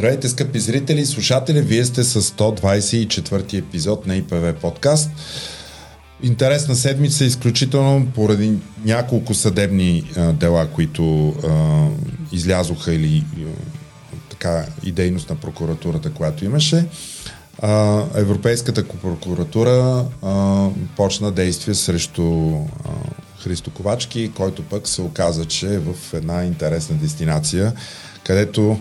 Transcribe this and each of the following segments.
Здравейте, скъпи зрители и слушатели! Вие сте с 124 епизод на ИПВ подкаст. Интересна седмица, изключително поради няколко съдебни а, дела, които а, излязоха или а, така и дейност на прокуратурата, която имаше. А, Европейската прокуратура а, почна действие срещу а, Христо Ковачки, който пък се оказа, че е в една интересна дестинация, където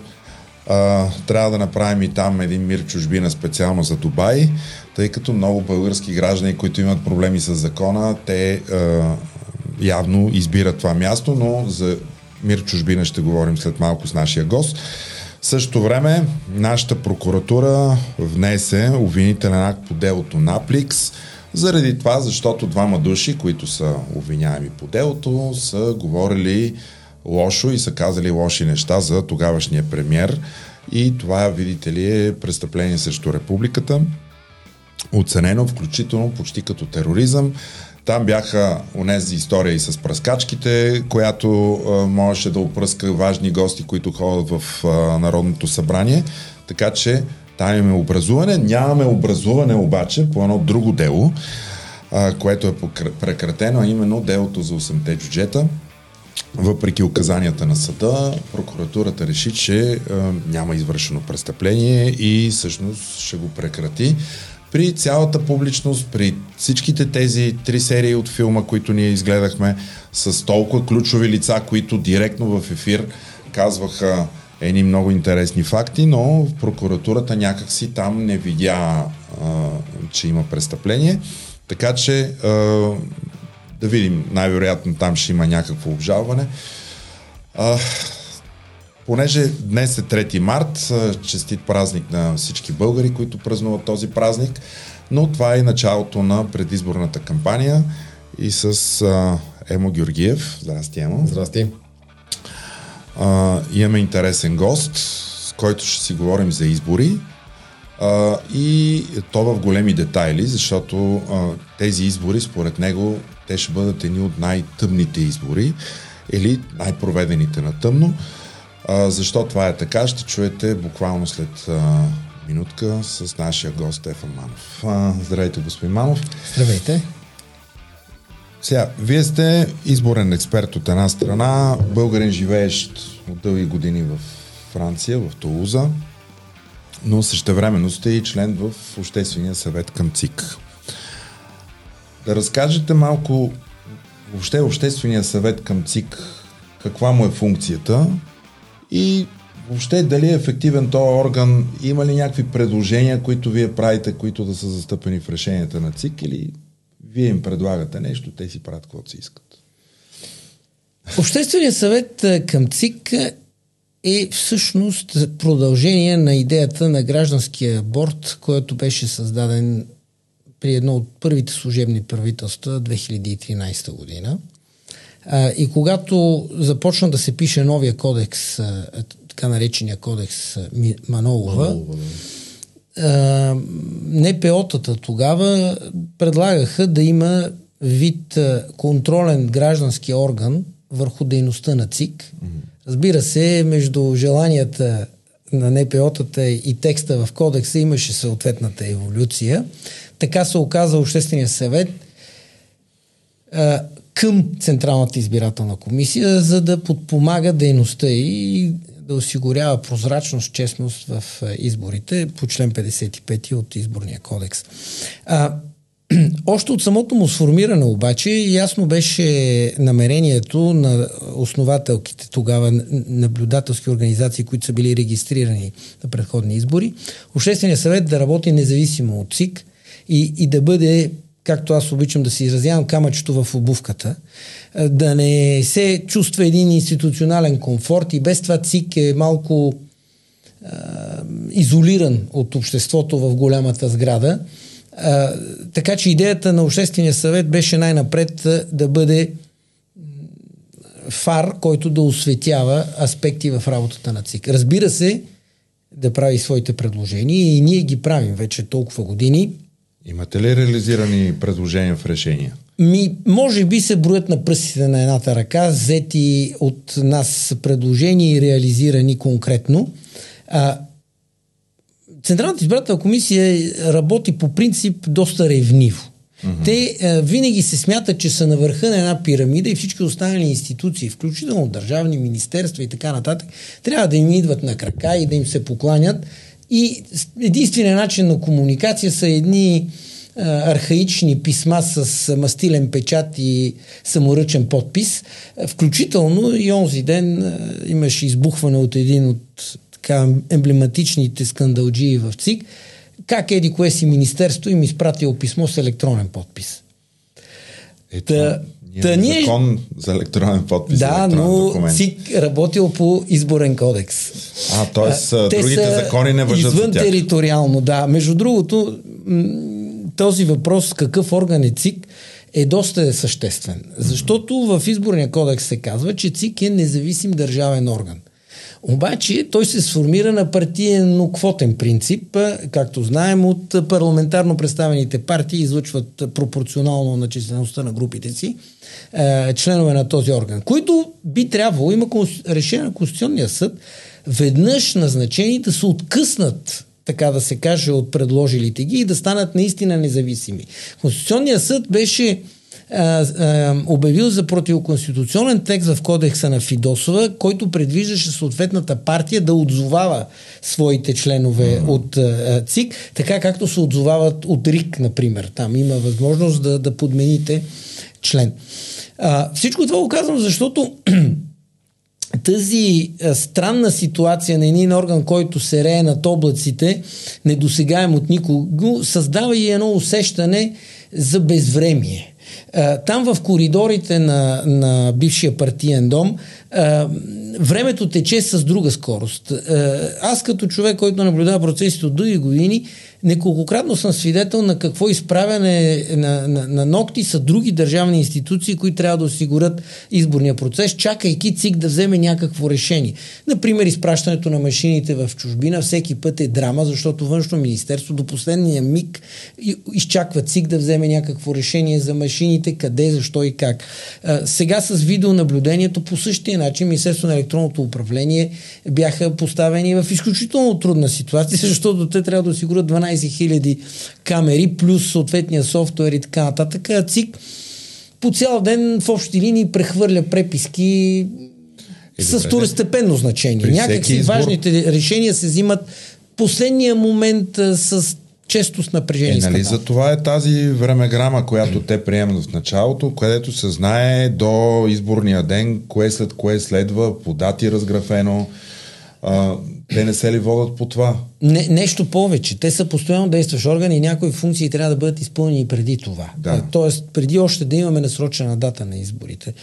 а, трябва да направим и там един мир чужбина специално за Дубай, тъй като много български граждани, които имат проблеми с закона, те а, явно избират това място, но за мир чужбина ще говорим след малко с нашия гост. В същото време нашата прокуратура внесе обвинителен акт по делото Напликс, заради това, защото двама души, които са обвиняеми по делото, са говорили лошо и са казали лоши неща за тогавашния премьер. И това, видите ли, е престъпление срещу републиката, оценено включително почти като тероризъм. Там бяха онези истории с пръскачките, която а, можеше да опръска важни гости, които ходят в а, Народното събрание. Така че там имаме образуване. Нямаме образуване обаче по едно друго дело, а, което е прекратено, а именно делото за 8-те джуджета. Въпреки указанията на съда, прокуратурата реши, че а, няма извършено престъпление и всъщност ще го прекрати. При цялата публичност, при всичките тези три серии от филма, които ние изгледахме, с толкова ключови лица, които директно в ефир казваха едни много интересни факти, но прокуратурата някакси там не видя, а, че има престъпление. Така че а, да видим, най-вероятно там ще има някакво обжалване. А, понеже днес е 3 март, честит празник на всички българи, които празнуват този празник, но това е началото на предизборната кампания и с а, Емо Георгиев. Здрасти, Емо. Здрасти. А, имаме интересен гост, с който ще си говорим за избори. А, и то в големи детайли, защото а, тези избори, според него, те ще бъдат едни от най-тъмните избори или най-проведените на тъмно. А, защо това е така, ще чуете буквално след а, минутка с нашия гост Стефан Манов. А, здравейте, господин Манов. Здравейте. Сега, вие сте изборен експерт от една страна, българин живеещ от дълги години в Франция, в Тулуза, но същевременно сте и член в Обществения съвет към ЦИК. Да разкажете малко въобще Обществения съвет към ЦИК, каква му е функцията и въобще дали е ефективен този орган, има ли някакви предложения, които вие правите, които да са застъпени в решенията на ЦИК или вие им предлагате нещо, те си правят каквото си искат. Общественият съвет към ЦИК е всъщност продължение на идеята на гражданския борт, който беше създаден при едно от първите служебни правителства 2013 година. И когато започна да се пише новия кодекс, така наречения кодекс Манолова, Манолова да НПО-тата тогава предлагаха да има вид контролен граждански орган върху дейността на ЦИК. Разбира се, между желанията на НПО-тата и текста в кодекса имаше съответната еволюция. Така се оказа Обществения съвет а, към Централната избирателна комисия, за да подпомага дейността и да осигурява прозрачност, честност в изборите по член 55 от изборния кодекс. А, още от самото му сформиране обаче ясно беше намерението на основателките тогава наблюдателски организации, които са били регистрирани на предходни избори, Общественият съвет да работи независимо от ЦИК и, и да бъде както аз обичам да се изразявам, камъчето в обувката, да не се чувства един институционален комфорт и без това ЦИК е малко а, изолиран от обществото в голямата сграда. А, така че идеята на Обществения съвет беше най-напред да бъде фар, който да осветява аспекти в работата на ЦИК. Разбира се, да прави своите предложения и ние ги правим вече толкова години. Имате ли реализирани предложения в решения? Ми, може би се броят на пръстите на едната ръка, взети от нас предложения и реализирани конкретно. А, Централната избирателна комисия работи по принцип доста ревниво. Mm-hmm. Те е, винаги се смятат, че са на върха на една пирамида и всички останали институции, включително държавни министерства и така нататък, трябва да им идват на крака и да им се покланят. И единственият начин на комуникация са едни е, архаични писма с мастилен печат и саморъчен подпис. Включително и онзи ден е, имаше избухване от един от така емблематичните скандалджии в ЦИК, как еди кое си министерство им изпратило писмо с електронен подпис. Ето, та, та ние... закон за електронен подпис. Да, но документ. ЦИК работил по изборен кодекс. А, т.е. другите са закони не въжат извън териториално, да. Между другото, този въпрос какъв орган е ЦИК е доста съществен. Защото в изборния кодекс се казва, че ЦИК е независим държавен орган. Обаче той се сформира на партиено-квотен принцип, както знаем, от парламентарно представените партии излъчват пропорционално на числеността на групите си членове на този орган, които би трябвало, има решение на Конституционния съд, веднъж назначени да се откъснат така да се каже, от предложилите ги и да станат наистина независими. Конституционният съд беше а, а, обявил за противоконституционен текст в кодекса на Фидосова, който предвиждаше съответната партия да отзовава своите членове mm-hmm. от а, ЦИК, така както се отзовават от РИК, например. Там има възможност да, да подмените член. А, всичко това го казвам, защото тази а, странна ситуация на един орган, който се рее над облаците, недосегаем от никого, създава и едно усещане за безвремие. Там в коридорите на, на бившия партиен дом времето тече с друга скорост. Аз като човек, който наблюдава процесите от дълги години, Неколкократно съм свидетел на какво изправяне на, на, на ногти са други държавни институции, които трябва да осигурят изборния процес, чакайки ЦИК да вземе някакво решение. Например, изпращането на машините в чужбина всеки път е драма, защото външно министерство до последния миг изчаква ЦИК да вземе някакво решение за машините, къде, защо и как. Сега с видеонаблюдението по същия начин Министерство на електронното управление бяха поставени в изключително трудна ситуация, защото те трябва да осигурят 12 12 000 камери, плюс съответния софтуер и така нататък. А ЦИК по цял ден в общи линии прехвърля преписки е, с второстепенно значение. Някакси избор... важните решения се взимат последния момент с често с напрежение. Е, нали, за това е тази времеграма, която те приемат в началото, където се знае до изборния ден, кое след кое следва, по дати разграфено. А, те не се ли водят по това? Не, нещо повече. Те са постоянно действащ орган и някои функции трябва да бъдат изпълнени преди това. Да. Тоест, преди още да имаме насрочена дата на изборите.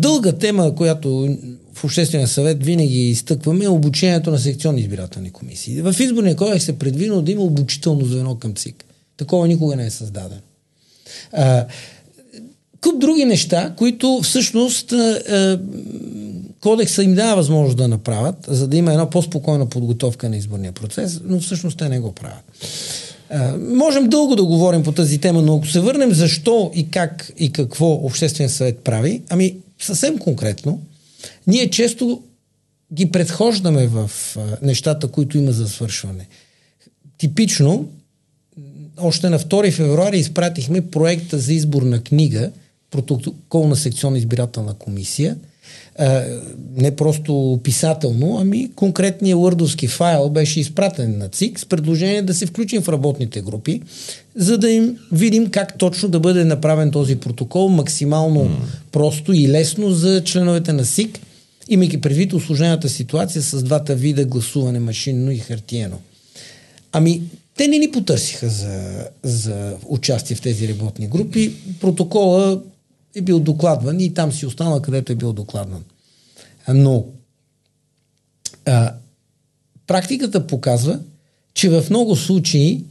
Дълга тема, която в Обществения съвет винаги изтъкваме е обучението на секционни избирателни комисии. В изборния кодекс е предвидено да има обучително звено към ЦИК. Такова никога не е създадено. Куп други неща, които всъщност кодекса им дава възможност да направят, за да има една по-спокойна подготовка на изборния процес, но всъщност те не го правят. А, можем дълго да говорим по тази тема, но ако се върнем защо и как и какво Обществен съвет прави, ами съвсем конкретно, ние често ги предхождаме в нещата, които има за свършване. Типично, още на 2 февруари изпратихме проекта за изборна книга, протокол на секционна избирателна комисия – не просто писателно, ами конкретният лърдовски файл беше изпратен на ЦИК с предложение да се включим в работните групи, за да им видим как точно да бъде направен този протокол максимално mm. просто и лесно за членовете на СИК, имайки предвид осложнената ситуация с двата вида гласуване машинно и хартиено. Ами, те не ни потърсиха за, за участие в тези работни групи. Протокола е бил докладван и там си останал където е бил докладван. Но а, практиката показва, че в много случаи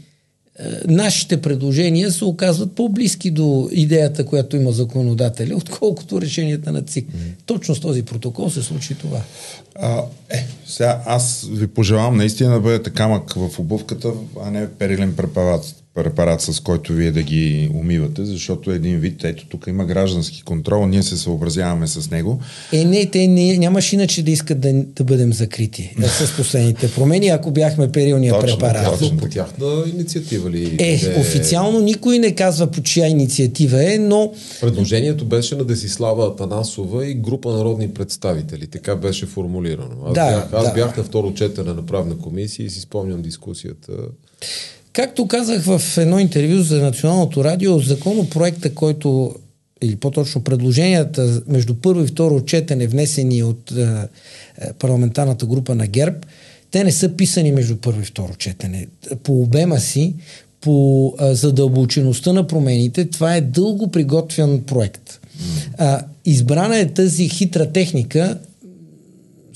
нашите предложения се оказват по-близки до идеята, която има законодателя, отколкото решенията на ЦИК. Mm. Точно с този протокол се случи това. А, е, сега аз ви пожелавам наистина да бъдете камък в обувката, а не перилен препарат препарат, с който вие да ги умивате, защото един вид, ето тук има граждански контрол, ние се съобразяваме с него. Е, не, те не, нямаш иначе да искат да, да бъдем закрити да, с последните промени, ако бяхме перилния Точно, препарат. Точно по тяхна инициатива ли? Е, Къде- официално никой не казва по чия инициатива е, но Предложението беше на Десислава Атанасова и група народни представители. Така беше формулирано. Аз, Да, бях, аз да. бях на второ четене на правна комисия и си спомням дискусията. Както казах в едно интервю за Националното радио, законопроекта, който или по-точно предложенията между първо и второ четене, внесени от е, е, парламентарната група на ГЕРБ, те не са писани между първо и второ четене. По обема си, по е, задълбочеността на промените, това е дълго приготвен проект. А, избрана е тази хитра техника,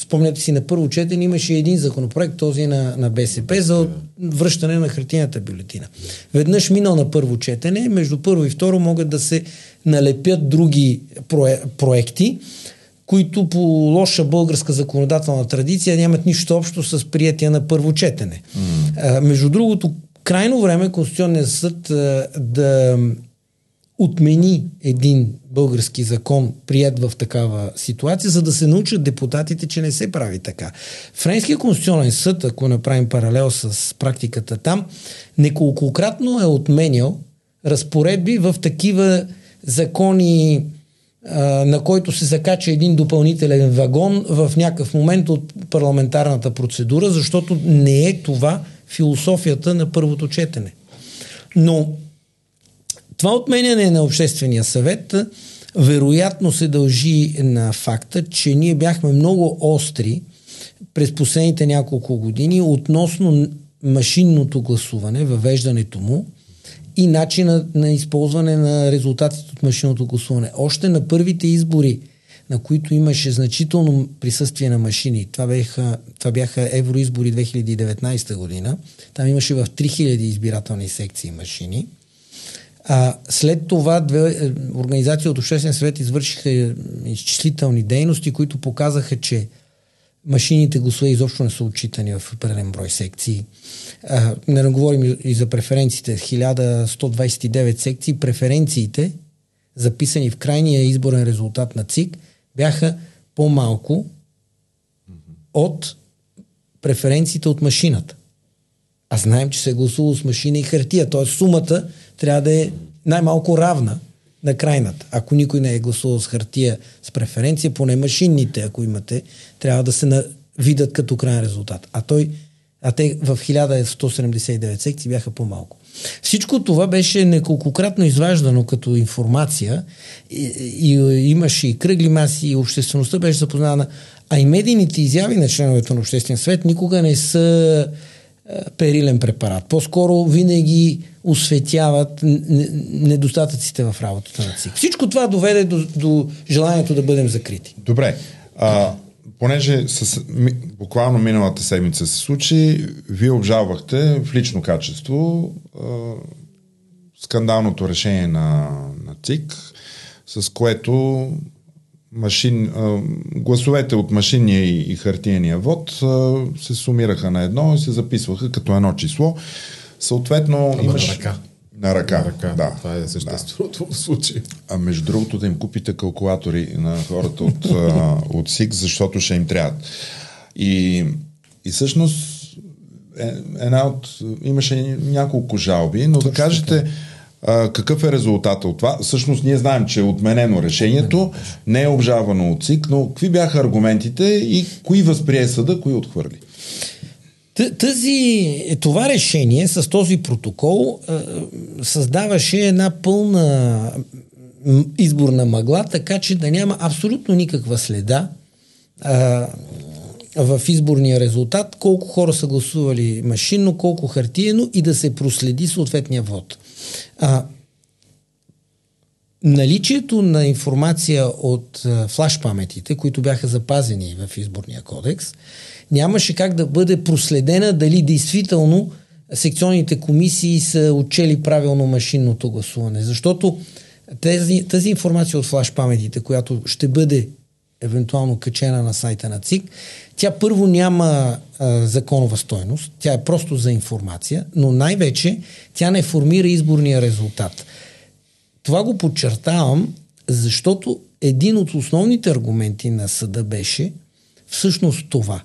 спомняте си, на първо четене имаше един законопроект, този на, на БСП, за връщане на хартината бюлетина. Веднъж минал на първо четене, между първо и второ могат да се налепят други прое, проекти, които по лоша българска законодателна традиция нямат нищо общо с приятия на първо четене. Mm. А, между другото, крайно време Конституционният съд а, да отмени един български закон, прият в такава ситуация, за да се научат депутатите, че не се прави така. Френския конституционен съд, ако направим паралел с практиката там, неколкократно е отменял разпоредби в такива закони, на който се закача един допълнителен вагон в някакъв момент от парламентарната процедура, защото не е това философията на първото четене. Но това отменяне на Обществения съвет вероятно се дължи на факта, че ние бяхме много остри през последните няколко години относно машинното гласуване, въвеждането му и начина на използване на резултатите от машинното гласуване. Още на първите избори, на които имаше значително присъствие на машини, това бяха, това бяха евроизбори 2019 година, там имаше в 3000 избирателни секции машини – а, след това две е, организации от Обществен съвет извършиха е, изчислителни дейности, които показаха, че машините гласове изобщо не са отчитани в определен брой секции. А, не говорим и за преференциите. 1129 секции. Преференциите, записани в крайния изборен резултат на ЦИК, бяха по-малко от преференциите от машината. А знаем, че се е гласувало с машина и хартия. Т.е. сумата трябва да е най-малко равна на крайната. Ако никой не е гласувал с хартия с преференция, поне машинните, ако имате, трябва да се на... видят като крайен резултат. А той а те в 1179 секции бяха по-малко. Всичко това беше неколкократно изваждано като информация и, и, и имаше и кръгли маси, и обществеността беше запознана, а и медийните изяви на членовете на Обществен свет никога не са е, перилен препарат. По-скоро винаги осветяват недостатъците в работата на ЦИК. Всичко това доведе до, до желанието да бъдем закрити. Добре. А, понеже с, ми, буквално миналата седмица се случи, вие обжалвахте в лично качество а, скандалното решение на, на ЦИК, с което машин, а, гласовете от машинния и, и хартияния вод а, се сумираха на едно и се записваха като едно число. Съответно, Ама имаш... на ръка. На ръка. На ръка. Да. Това е същественото в случая. А между другото да им купите калкулатори на хората от, от СИК, защото ще им трябват. И, и всъщност е, една от, имаше няколко жалби, но да кажете а, какъв е резултата от това. Всъщност ние знаем, че е отменено решението, не е обжалвано от СИК, но какви бяха аргументите и кои възприе съда, кои отхвърли? Тази, това решение с този протокол е, създаваше една пълна изборна мъгла, така че да няма абсолютно никаква следа е, в изборния резултат, колко хора са гласували машинно, колко хартиено и да се проследи съответния вод. А, наличието на информация от а, флаш паметите, които бяха запазени в изборния кодекс, нямаше как да бъде проследена дали действително секционните комисии са отчели правилно машинното гласуване. Защото тези, тази информация от флаш паметите, която ще бъде евентуално качена на сайта на ЦИК. Тя първо няма а, законова стойност, тя е просто за информация, но най-вече тя не формира изборния резултат. Това го подчертавам, защото един от основните аргументи на съда беше всъщност това,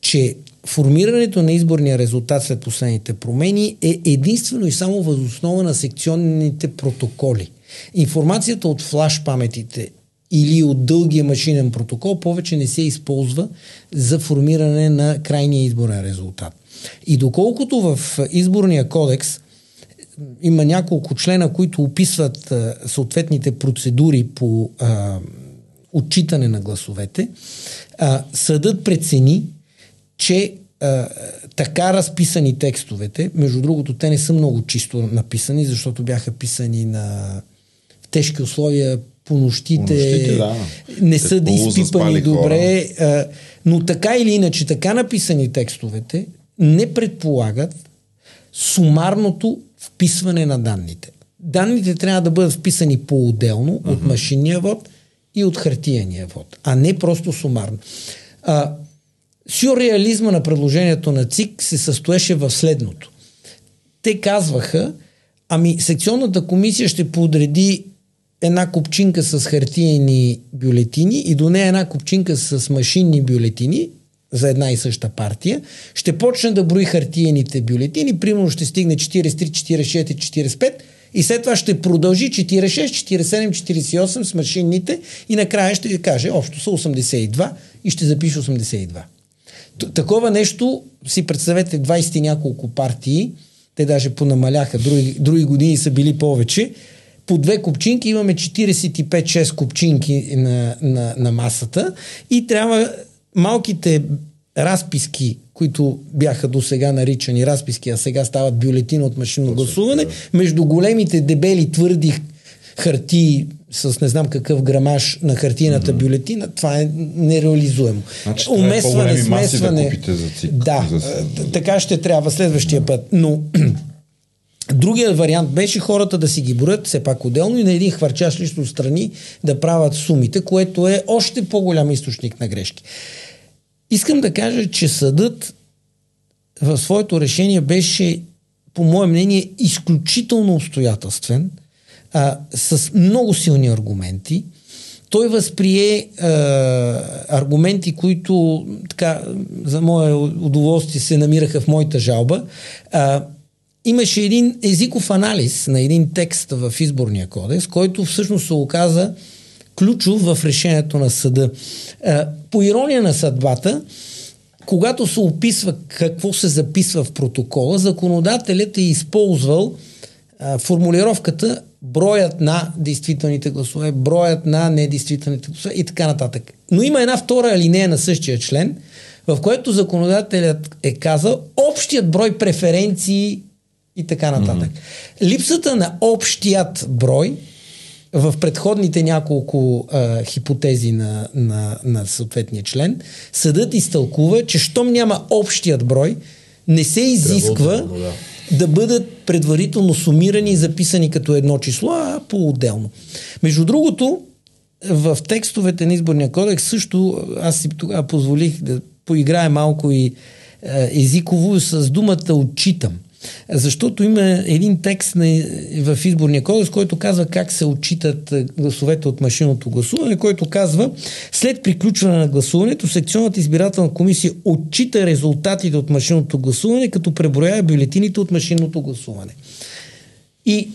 че формирането на изборния резултат след последните промени е единствено и само възоснова на секционните протоколи. Информацията от флаш паметите или от дългия машинен протокол повече не се използва за формиране на крайния изборен резултат. И доколкото в изборния кодекс има няколко члена, които описват а, съответните процедури по а, отчитане на гласовете, а, съдът прецени, че а, така разписани текстовете, между другото, те не са много чисто написани, защото бяха писани на в тежки условия по нощите, да. не са да изпипани добре, а, но така или иначе, така написани текстовете не предполагат сумарното вписване на данните. Данните трябва да бъдат вписани по-отделно uh-huh. от машинния вод и от хартияния вод, а не просто сумарно. А, сюрреализма на предложението на ЦИК се състоеше в следното. Те казваха, ами секционната комисия ще подреди една купчинка с хартиени бюлетини и до нея една купчинка с машинни бюлетини за една и съща партия, ще почне да брои хартиените бюлетини, примерно ще стигне 43, 46 и 45 и след това ще продължи 46, 47, 48 с машинните и накрая ще каже общо са 82 и ще запише 82. Такова нещо си представете 20 няколко партии, те даже понамаляха, други, други години са били повече, по две купчинки имаме 45-6 купчинки на, на, на масата и трябва малките разписки, които бяха до сега наричани разписки, а сега стават бюлетини от машинно гласуване, между големите дебели твърди хартии с не знам какъв грамаж на хартийната mm-hmm. бюлетина, това е нереализуемо. Значи, Умесване, е смесване. Да, за ЦИК, да за... така ще трябва следващия да. път. Но Другия вариант беше хората да си ги броят все пак отделно и на един хвърчаш лично страни да правят сумите, което е още по-голям източник на грешки. Искам да кажа, че съдът в своето решение беше, по мое мнение, изключително обстоятелствен, а, с много силни аргументи. Той възприе а, аргументи, които така, за мое удоволствие се намираха в моята жалба. А, имаше един езиков анализ на един текст в изборния кодекс, който всъщност се оказа ключов в решението на съда. По ирония на съдбата, когато се описва какво се записва в протокола, законодателят е използвал формулировката броят на действителните гласове, броят на недействителните гласове и така нататък. Но има една втора алинея на същия член, в което законодателят е казал общият брой преференции и така нататък. Mm-hmm. Липсата на общият брой в предходните няколко а, хипотези на, на, на съответния член, съдът изтълкува, че щом няма общият брой, не се изисква да, да бъдат предварително сумирани и записани като едно число, а по-отделно. Между другото, в текстовете на изборния кодекс също аз си тогава позволих да поиграя малко и езиково с думата отчитам. Защото има един текст на, в изборния кодекс, който казва как се отчитат гласовете от машинното гласуване, който казва след приключване на гласуването, секционната избирателна комисия отчита резултатите от машинното гласуване, като преброява бюлетините от машинното гласуване. И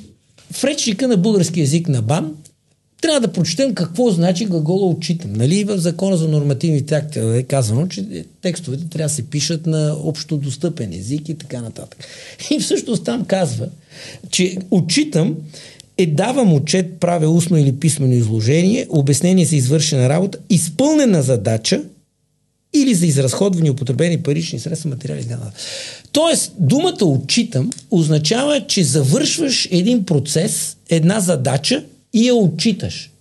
в речника на български язик на БАН трябва да прочетем какво значи глагола отчитам. Нали? В закона за нормативните акти е казано, че текстовете трябва да се пишат на общо достъпен език и така нататък. И всъщност там казва, че отчитам е давам отчет, правя устно или писмено изложение, обяснение за извършена работа, изпълнена задача или за изразходвани употребени парични средства, материали Тоест, думата отчитам означава, че завършваш един процес, една задача и я отчиташ.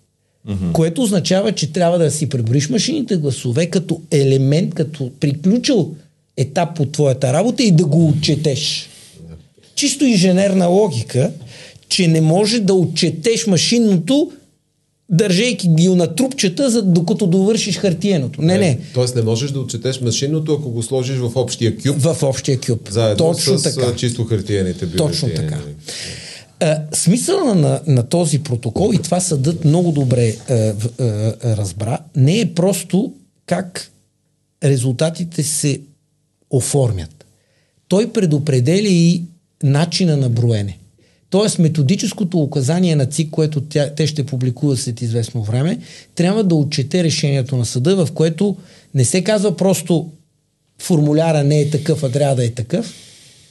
Mm-hmm. Което означава, че трябва да си преброиш машините гласове като елемент, като приключил етап от твоята работа и да го отчетеш. Чисто инженерна логика, че не може да отчетеш машинното държейки ги на трупчета, за, докато довършиш хартиеното. Не, не. Тоест не можеш да отчетеш машинното, ако го сложиш в общия кюб. В общия кюб. Заедно Точно с така. чисто хартиените бюлетини. Точно така. А, смисъла на, на този протокол, и това съдът много добре а, в- а, а, разбра, не е просто как резултатите се оформят. Той предопределя и начина на броене. Тоест методическото указание на ЦИК, което тя, те ще публикуват след известно време, трябва да отчете решението на съда, в което не се казва просто формуляра не е такъв, а трябва да е такъв,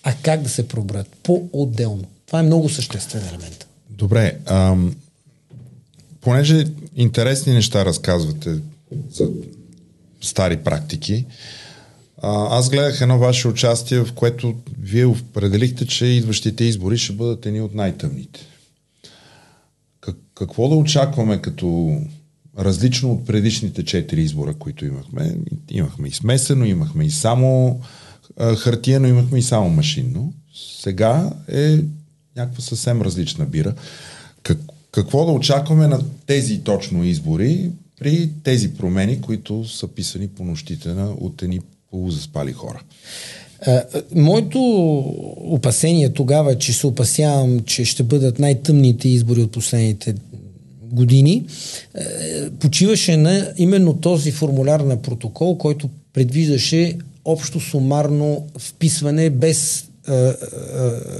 а как да се пробрат по-отделно. Това е много съществен елемент. Добре, ам, понеже интересни неща разказвате за стари практики, а, аз гледах едно ваше участие, в което вие определихте, че идващите избори ще бъдат едни от най-тъмните. Как, какво да очакваме като различно от предишните четири избора, които имахме? Имахме и смесено, имахме и само а, хартиено, имахме и само машинно. Сега е някаква съвсем различна бира. Как, какво да очакваме на тези точно избори при тези промени, които са писани по нощите на, от едни полузаспали хора? А, а, Моето опасение тогава, че се опасявам, че ще бъдат най-тъмните избори от последните години, е, почиваше на именно този формуляр на протокол, който предвиждаше общо сумарно вписване без е, е,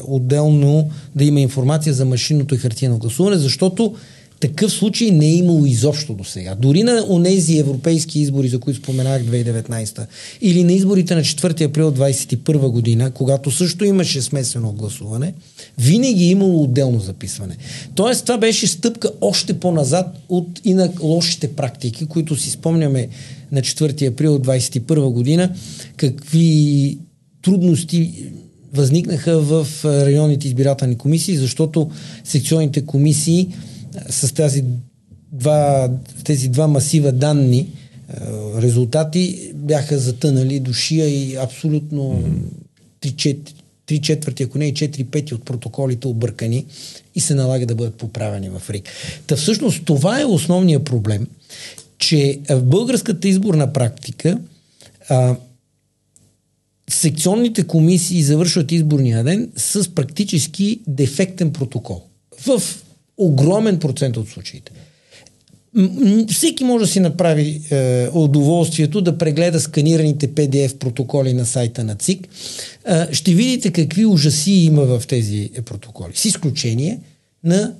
отделно да има информация за машинното и хартиено гласуване, защото такъв случай не е имало изобщо до сега. Дори на онези европейски избори, за които споменах 2019, или на изборите на 4 април 2021 година, когато също имаше смесено гласуване, винаги е имало отделно записване. Тоест, това беше стъпка още по-назад от и на лошите практики, които си спомняме на 4 април 2021 година, какви трудности възникнаха в районните избирателни комисии, защото секционните комисии с тази два, тези два масива данни, резултати бяха затънали душия и абсолютно три четвърти, ако не и четири пети от протоколите объркани и се налага да бъдат поправени в РИК. Та всъщност това е основният проблем, че в българската изборна практика а, секционните комисии завършват изборния ден с практически дефектен протокол. В огромен процент от случаите. Всеки може да си направи е, удоволствието да прегледа сканираните PDF протоколи на сайта на ЦИК. Е, ще видите какви ужаси има в тези протоколи. С изключение на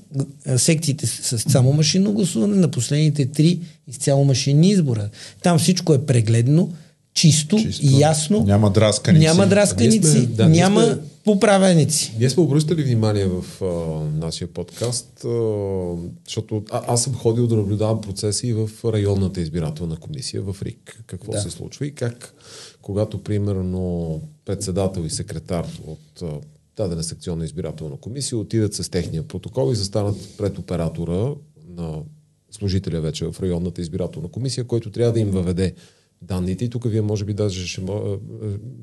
секциите с само машинно гласуване, на последните три изцяло машинни избора. Там всичко е прегледно, чисто, чисто. и ясно. Няма драсканици. Няма драсканици, сме, да, няма сме, поправеници. Ние сме обръщали внимание в а, нашия подкаст, а, защото а, аз съм ходил да наблюдавам процеси в районната избирателна комисия в РИК. Какво да. се случва и как, когато примерно председател и секретар от а, дадена секционна избирателна комисия отидат с техния протокол и застанат пред оператора на служителя вече в районната избирателна комисия, който трябва да им въведе данните. И тук вие може би даже ще,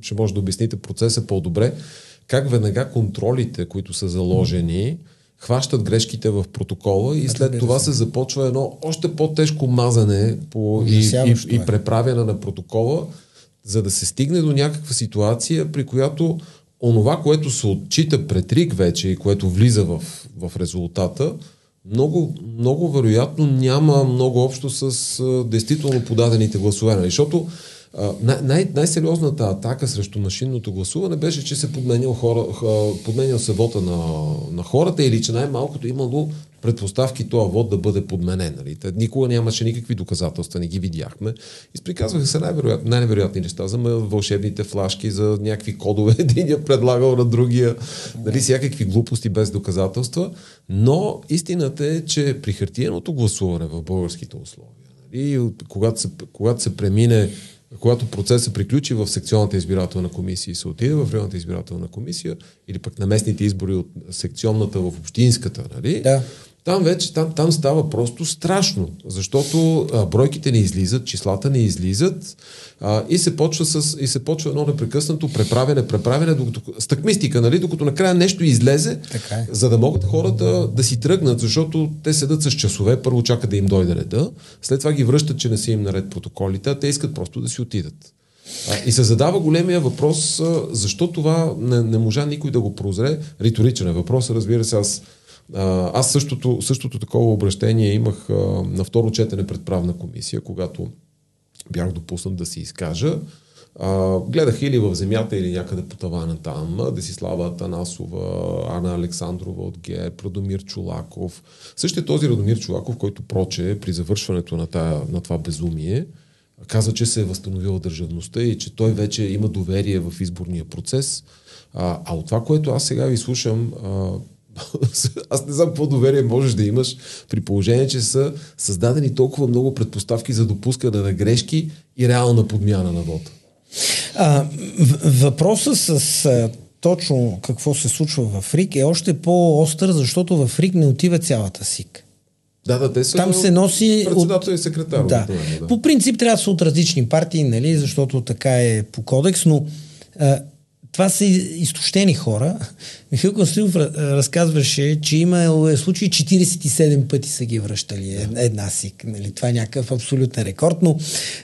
ще може да обясните процеса по-добре. Как веднага контролите, които са заложени, хващат грешките в протокола и след това се започва едно още по-тежко мазане по, и, и, и преправяне на протокола, за да се стигне до някаква ситуация, при която онова, което се отчита пред РИК вече и което влиза в, в резултата, много, много вероятно няма много общо с действително подадените гласове. Нали? Защото най- най-сериозната атака срещу машинното гласуване беше, че се подменял, хора, подменял се вота на, на хората или че най-малкото имало предпоставки този вод да бъде подменен. Нали? Те, никога нямаше никакви доказателства, не ги видяхме. Изприказваха се най-вероятни, най-невероятни неща за вълшебните флашки, за някакви кодове, един я предлагал на другия, нали, всякакви глупости без доказателства. Но истината е, че при хартиеното гласуване в българските условия, нали, когато, се, когато се премине когато процесът приключи в секционната избирателна комисия и се отиде в районната избирателна комисия или пък на местните избори от секционната в общинската, нали? Да. Там вече там, там става просто страшно, защото а, бройките не излизат, числата не излизат а, и, се почва с, и се почва едно непрекъснато преправяне, преправяне, докато, стъкмистика, нали, докато накрая нещо излезе, Така е. за да могат хората да си тръгнат, защото те седат с часове, първо чакат да им дойде реда, след това ги връщат, че не са им наред протоколите, а те искат просто да си отидат. И се задава големия въпрос, защо това не, не можа никой да го прозре. Риторичен е въпрос, разбира се, аз аз същото, същото такова обращение имах на второ четене пред правна комисия, когато бях допуснат да се изкажа. Гледах или в земята, или някъде по тавана там. Десислава Атанасова, Ана Александрова от ГЕ, Радомир Чулаков. Същия този Радомир Чулаков, който проче при завършването на, тая, на това безумие, каза, че се е възстановила държавността и че той вече има доверие в изборния процес. А, а от това, което аз сега ви слушам, а, аз не знам какво доверие можеш да имаш при положение, че са създадени толкова много предпоставки за допускане на грешки и реална подмяна на вода. А, въпросът с а, точно какво се случва в РИК е още по-остър, защото в РИК не отива цялата СИК. Да, да, те са Там се носи председател и секретар. Да. обикновено, да. По принцип трябва да са от различни партии, нали, защото така е по кодекс, но а, това са изтощени хора. Михаил Константинов ра- разказваше, че има е, случаи 47 пъти са ги връщали е- една СИК. Нали? Това е някакъв абсолютен рекорд, но,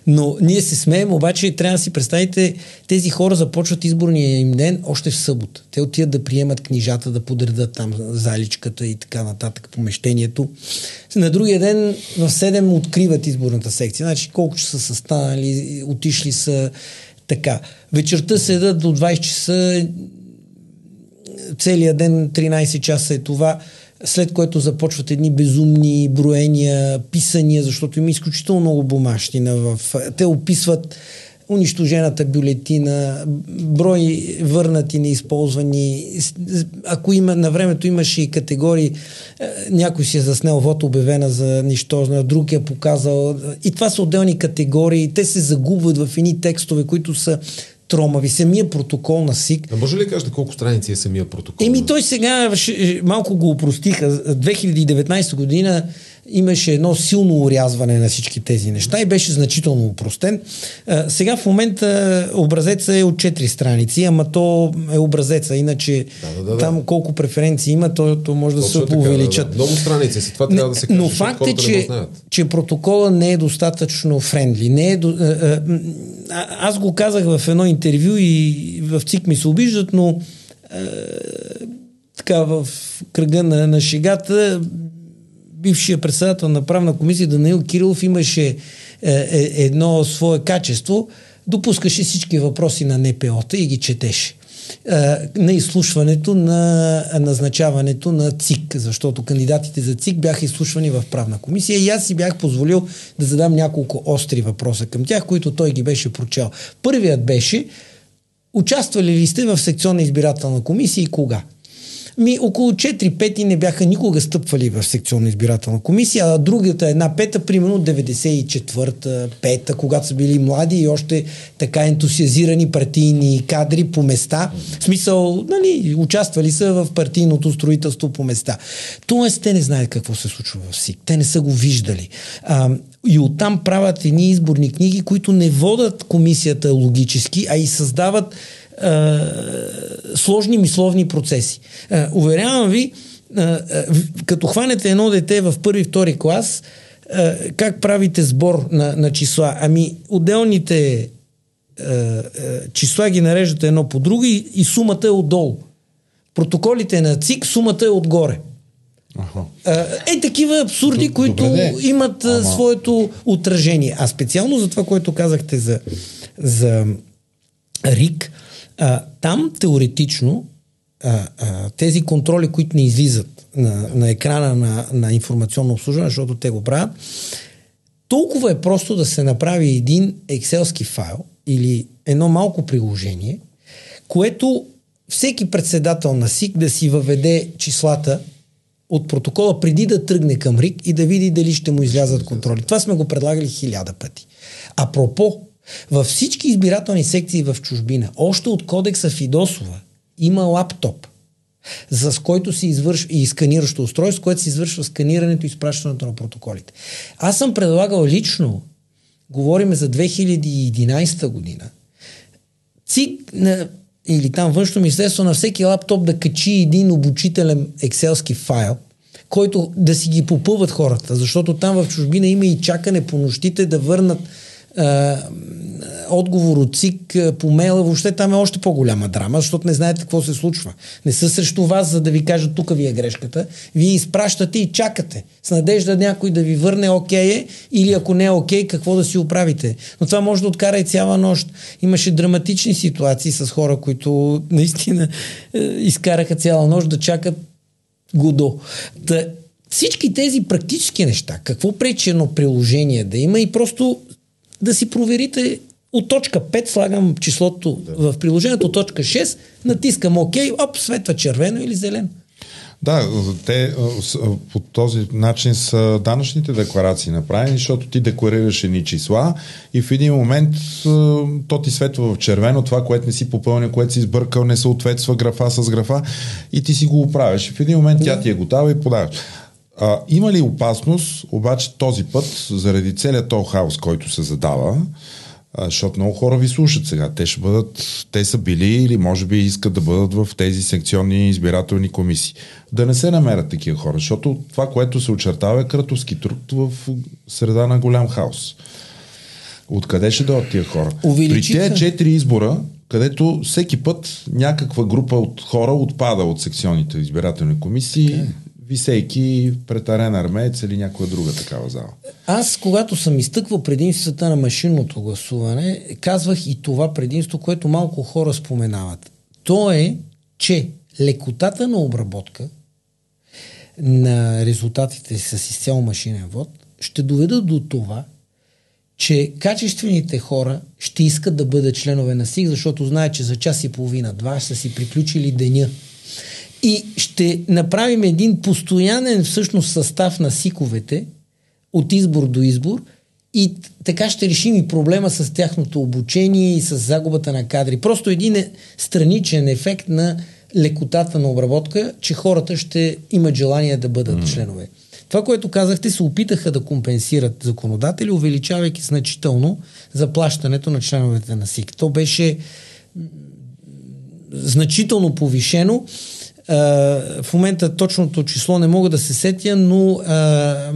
но ние се смеем, обаче трябва да си представите, тези хора започват изборния им ден още в събота. Те отиват да приемат книжата, да подредат там заличката и така нататък помещението. На другия ден в 7 откриват изборната секция. Значи колко часа са станали, отишли са така. Вечерта седат до 20 часа, целият ден 13 часа е това, след което започват едни безумни броения, писания, защото има изключително много бумащина. В... Те описват унищожената бюлетина, брой върнати, неизползвани. Ако има, на времето имаше и категории, е, някой си е заснел вод обявена за нищожна, друг я показал. И това са отделни категории. Те се загубват в едни текстове, които са тромави. Самия протокол на СИК. А може ли кажете колко страници е самия протокол? Еми той сега малко го упростиха. 2019 година имаше едно силно урязване на всички тези неща и беше значително упростен. Сега в момента образеца е от 4 страници, ама то е образеца. Иначе Да, да, да, там колко преференции има, то, то може да Точно се така, увеличат. Да, да. Много страници са. Това трябва да се каже, Но факт е, че, че протокола не е достатъчно френдли. Не е до, а, а, аз го казах в едно интервю и в ЦИК ми се обиждат, но а, така в кръга на, на шегата бившия председател на правна комисия Данаил Кирилов имаше е, е, едно свое качество, допускаше всички въпроси на НПО-та и ги четеше е, на изслушването на назначаването на ЦИК, защото кандидатите за ЦИК бяха изслушвани в правна комисия и аз си бях позволил да задам няколко остри въпроса към тях, които той ги беше прочел. Първият беше Участвали ли сте в секционна избирателна комисия и кога? Ми около 4 пети не бяха никога стъпвали в секционна избирателна комисия, а другата една пета, примерно 94-та, пета, когато са били млади и още така ентусиазирани партийни кадри по места. В смисъл, нали, участвали са в партийното строителство по места. Тоест, те не знаят какво се случва в СИК. Те не са го виждали. А, и оттам правят едни изборни книги, които не водат комисията логически, а и създават а, сложни мисловни процеси. А, уверявам ви, а, в- като хванете едно дете в първи, втори клас, а, как правите сбор на, на числа? Ами, отделните а, числа ги нареждате едно по друго и, и сумата е отдолу. Протоколите на ЦИК, сумата е отгоре. Аха. Е, такива абсурди, Д- които добре де. имат Ама- своето отражение. А специално за това, което казахте за, за РИК, а, там теоретично а, а, тези контроли, които не излизат на, на екрана на, на информационно обслужване, защото те го правят, толкова е просто да се направи един екселски файл или едно малко приложение, което всеки председател на СИК да си въведе числата от протокола преди да тръгне към РИК и да види дали ще му излязат контроли. Това сме го предлагали хиляда пъти. Апропо, във всички избирателни секции в чужбина, още от кодекса Фидосова, има лаптоп. с който се извършва и сканиращо устройство, което се извършва сканирането и изпращането на протоколите. Аз съм предлагал лично, говориме за 2011 година, ЦИК на, или там външно министерство на всеки лаптоп да качи един обучителен екселски файл, който да си ги попълват хората, защото там в чужбина има и чакане по нощите да върнат отговор от ЦИК по мейла, въобще там е още по-голяма драма, защото не знаете какво се случва. Не са срещу вас, за да ви кажат тук ви е грешката. Вие изпращате и чакате с надежда някой да ви върне окей е, или ако не е окей, какво да си оправите. Но това може да откара и цяла нощ. Имаше драматични ситуации с хора, които наистина е, изкараха цяла нощ да чакат Годо. Та, всички тези практически неща, какво пречи едно приложение да има и просто да си проверите от точка 5 слагам числото да. в приложението, от точка 6 натискам ОК, оп, светва червено или зелено. Да, те по този начин са данъчните декларации направени, защото ти декларираш едни числа и в един момент то ти светва в червено, това, което не си попълня, което си избъркал, не съответства графа с графа и ти си го оправяш. И в един момент тя ти е готова и подаваш. А, има ли опасност, обаче този път, заради целият този хаос, който се задава, а, защото много хора ви слушат сега. Те ще бъдат, те са били или може би искат да бъдат в тези секционни избирателни комисии. Да не се намерят такива хора, защото това, което се очертава е кратовски труд в среда на голям хаос. Откъде ще дойдат тия хора? Увеличиха. При тези четири избора, където всеки път някаква група от хора отпада от секционните избирателни комисии, okay висейки пред арена Армеец или някоя друга такава зала. Аз, когато съм изтъквал предимствата на машинното гласуване, казвах и това предимство, което малко хора споменават. То е, че лекотата на обработка на резултатите с изцяло машинен вод ще доведат до това, че качествените хора ще искат да бъдат членове на СИГ, защото знаят, че за час и половина, два са си приключили деня и ще направим един постоянен всъщност състав на сиковете от избор до избор и така ще решим и проблема с тяхното обучение и с загубата на кадри. Просто един е страничен ефект на лекотата на обработка, че хората ще имат желание да бъдат mm. членове. Това, което казахте, се опитаха да компенсират законодатели, увеличавайки значително заплащането на членовете на СИК. То беше значително повишено в момента точното число не мога да се сетя, но а,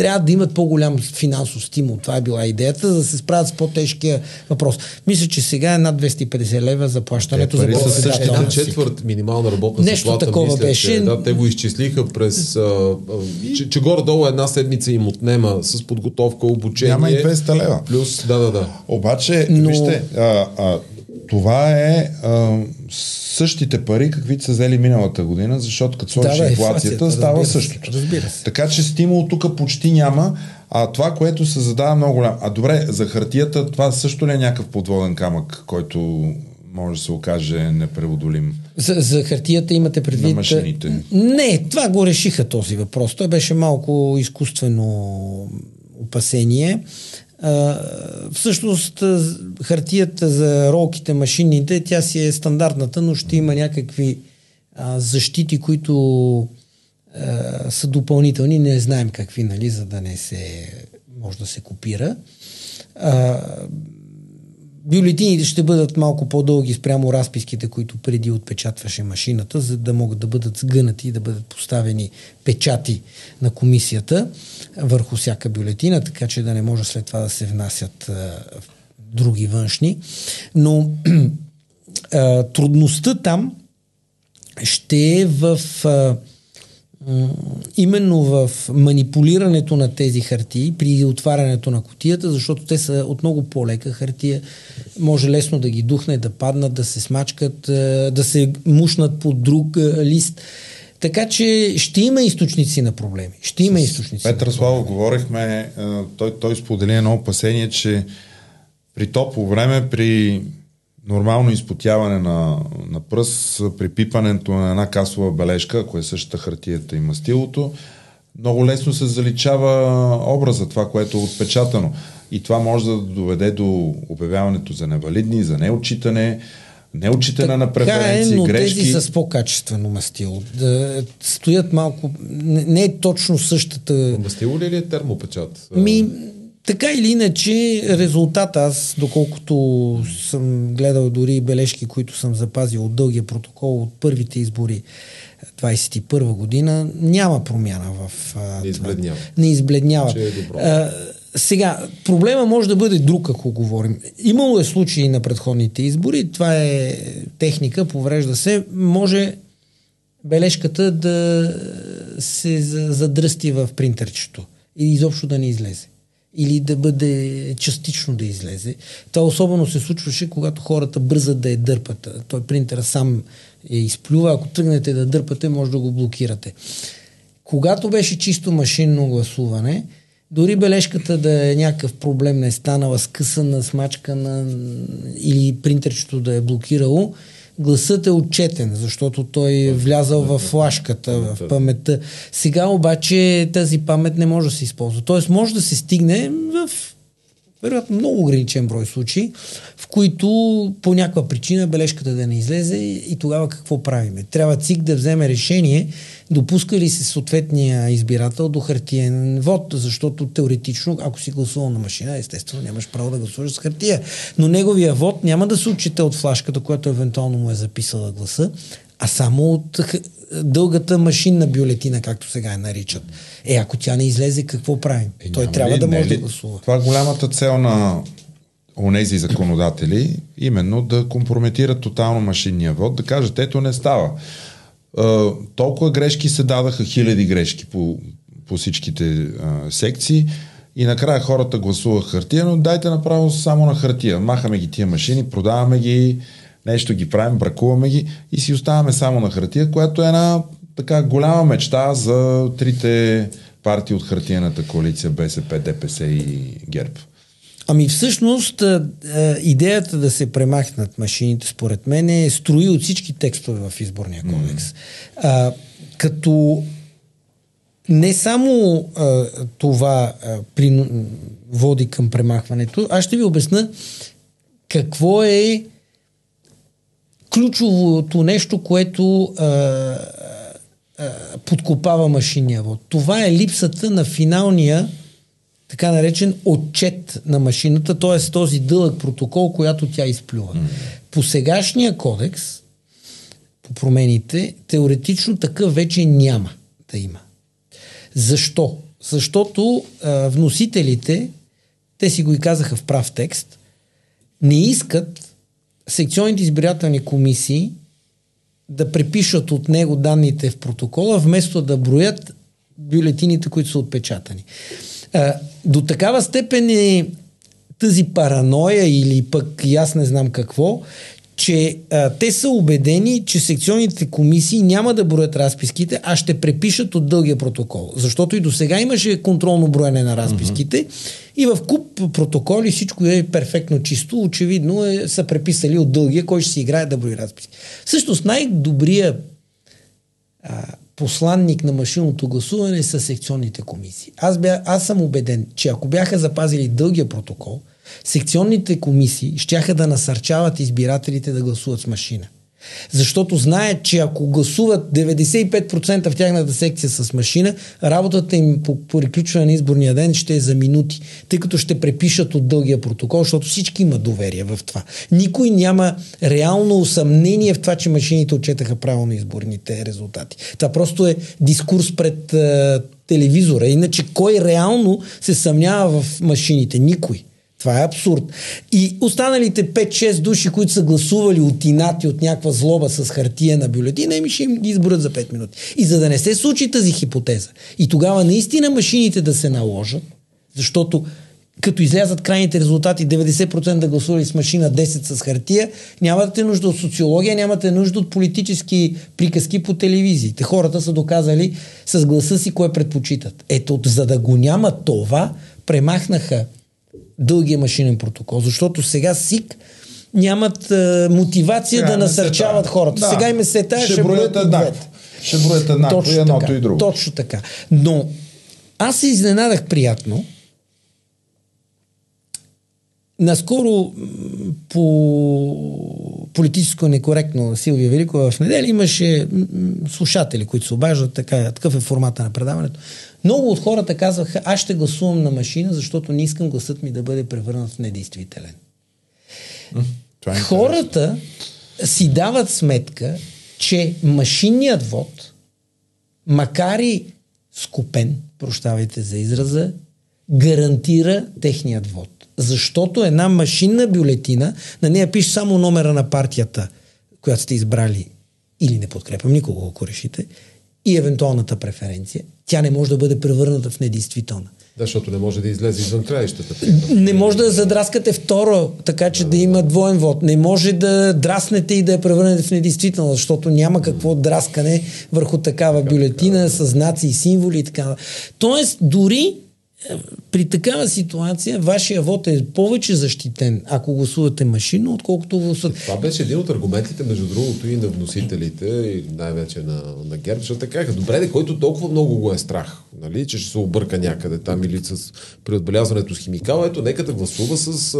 трябва да имат по-голям финансов стимул. Това е била идеята, за да се справят с по-тежкия въпрос. Мисля, че сега е над 250 лева за плащането за председател. четвърт минимална работна Нещо заплата. такова мисля, беше. Че, да, те го изчислиха през... А, а, че, че горе-долу една седмица им отнема с подготовка, обучение. Няма и 200 лева. Плюс, да, да, да. Обаче, Но... вижте, а, а, това е а, същите пари, каквито са взели миналата година, защото като сложиш да, да, инфлацията, става същото. Разбира се. Така че стимул тук почти няма, а това, което се задава много голям. А добре, за хартията това също ли е някакъв подводен камък, който може да се окаже непреводолим? За, за хартията имате предвид... На машините. Не, това го решиха този въпрос. Той беше малко изкуствено опасение. Всъщност хартията за ролките машините, тя си е стандартната, но ще има някакви а, защити, които а, са допълнителни. Не знаем какви, нали, за да не се може да се копира. А, бюлетините ще бъдат малко по-дълги спрямо разписките, които преди отпечатваше машината, за да могат да бъдат сгънати и да бъдат поставени печати на комисията върху всяка бюлетина, така че да не може след това да се внасят а, други външни. Но а, трудността там ще е в а, именно в манипулирането на тези хартии при отварянето на котията, защото те са от много по-лека хартия. Може лесно да ги духне, да паднат, да се смачкат, да се мушнат по друг лист. Така че ще има източници на проблеми. Ще има източници. Петър Слава говорихме, той, той сподели едно опасение, че при топло време, при нормално изпотяване на, на пръст, при пипането на една касова бележка, ако е същата хартията и мастилото, много лесно се заличава образа, това, което е отпечатано. И това може да доведе до обявяването за невалидни, за неочитане. Не отчитане на преференции, е, но грешки. тези с по-качествено мастило. Да стоят малко... Не, не е точно същата... Мастило ли е термопечат? Ми, така или иначе, резултата, аз доколкото съм гледал дори бележки, които съм запазил от дългия протокол от първите избори 21 година, няма промяна в... Не избледнява. Не избледнява. Че е добро. А, сега, проблема може да бъде друг, ако говорим. Имало е случаи на предходните избори, това е техника, поврежда се, може бележката да се за- задръсти в принтерчето и изобщо да не излезе. Или да бъде частично да излезе. Това особено се случваше, когато хората бързат да я дърпат. Той принтера сам я изплюва. Ако тръгнете да дърпате, може да го блокирате. Когато беше чисто машинно гласуване, дори бележката да е някакъв проблем, не е станала скъсана, смачкана или принтерчето да е блокирало, гласът е отчетен, защото той е влязал в флашката, в паметта. Сега обаче тази памет не може да се използва. Тоест може да се стигне в вероятно много ограничен брой случаи, в които по някаква причина бележката да не излезе и тогава какво правиме? Трябва ЦИК да вземе решение, допуска ли се съответния избирател до хартиен вод, защото теоретично, ако си гласувал на машина, естествено нямаш право да гласуваш с хартия. Но неговия вод няма да се отчете от флашката, която евентуално му е записала гласа, а само от дългата машинна бюлетина, както сега я наричат. Е, ако тя не излезе, какво правим? Е, Той трябва ли- да може ли- да гласува. Това е голямата цел на онези законодатели, именно да компрометират тотално машинния вод, да кажат, ето не става. А, толкова грешки се дадаха, хиляди грешки по, по всичките а, секции и накрая хората гласуваха хартия, но дайте направо само на хартия. Махаме ги тия машини, продаваме ги, нещо ги правим, бракуваме ги и си оставаме само на хартия, която е една така голяма мечта за трите партии от хартияната коалиция БСП, ДПС и ГЕРБ. Ами всъщност идеята да се премахнат машините, според мен, е строи от всички текстове в изборния кодекс. А, като не само а, това а, при, води към премахването, аз ще ви обясна какво е ключовото нещо, което а, а, подкопава машинния вод. Това е липсата на финалния така наречен отчет на машината, т.е. този дълъг протокол, която тя изплюва. Mm. По сегашния кодекс, по промените, теоретично такъв вече няма да има. Защо? Защото а, вносителите, те си го и казаха в прав текст, не искат секционните избирателни комисии да препишат от него данните в протокола, вместо да броят бюлетините, които са отпечатани. А, до такава степен е тази параноя или пък и аз не знам какво, че а, те са убедени, че секционните комисии няма да броят разписките, а ще препишат от дългия протокол. Защото и до сега имаше контролно броене на разписките mm-hmm. и в куп протоколи всичко е перфектно чисто. Очевидно е, са преписали от дългия, кой ще си играе да брои разписки. Всъщност най-добрия а, посланник на машинното гласуване са секционните комисии. Аз, бя, аз съм убеден, че ако бяха запазили дългия протокол, секционните комисии щяха да насърчават избирателите да гласуват с машина. Защото знаят, че ако гласуват 95% в тяхната секция с машина, работата им по приключване на изборния ден ще е за минути, тъй като ще препишат от дългия протокол, защото всички имат доверие в това. Никой няма реално съмнение в това, че машините отчетаха правилно изборните резултати. Това просто е дискурс пред е, телевизора. Иначе кой реално се съмнява в машините? Никой. Това е абсурд. И останалите 5-6 души, които са гласували от инати, от някаква злоба с хартия на бюлетина, еми ще им ги изборят за 5 минути. И за да не се случи тази хипотеза, и тогава наистина машините да се наложат, защото като излязат крайните резултати, 90% да гласували с машина, 10 с хартия, нямате нужда от социология, нямате нужда от политически приказки по телевизиите. Хората са доказали с гласа си кое предпочитат. Ето, за да го няма това, премахнаха дългия машинен протокол, защото сега СИК нямат а, мотивация Сега да насърчават се хората. тая. Сега им е се тая, Ще ще броят еднакво. Ще броят еднакво и едното така, и друго. Точно така. Но аз се изненадах приятно Наскоро по политическо некоректно Силвия Великова в неделя имаше слушатели, които се обаждат, така, такъв е формата на предаването. Много от хората казваха, аз ще гласувам на машина, защото не искам гласът ми да бъде превърнат в недействителен. Това е хората си дават сметка, че машинният вод, макар и скупен, прощавайте за израза, гарантира техният вод. Защото една машинна бюлетина, на нея пише само номера на партията, която сте избрали или не подкрепям никого, ако решите, и евентуалната преференция, тя не може да бъде превърната в недействителна. Да, защото не може да излезе извън краищата. Не може да задраскате второ, така че да, да има двоен вод. Не може да драснете и да я превърнете в недействителна, защото няма какво драскане върху такава бюлетина с знаци и символи и така. Тоест, дори при такава ситуация вашия вод е повече защитен, ако гласувате машинно, отколкото гласувате. Това беше един от аргументите, между другото, и на вносителите, и най-вече на, на ГЕРБ, защото така добре, де, който толкова много го е страх, нали, че ще се обърка някъде там или с при отбелязването с химикал, ето, нека да гласува с а,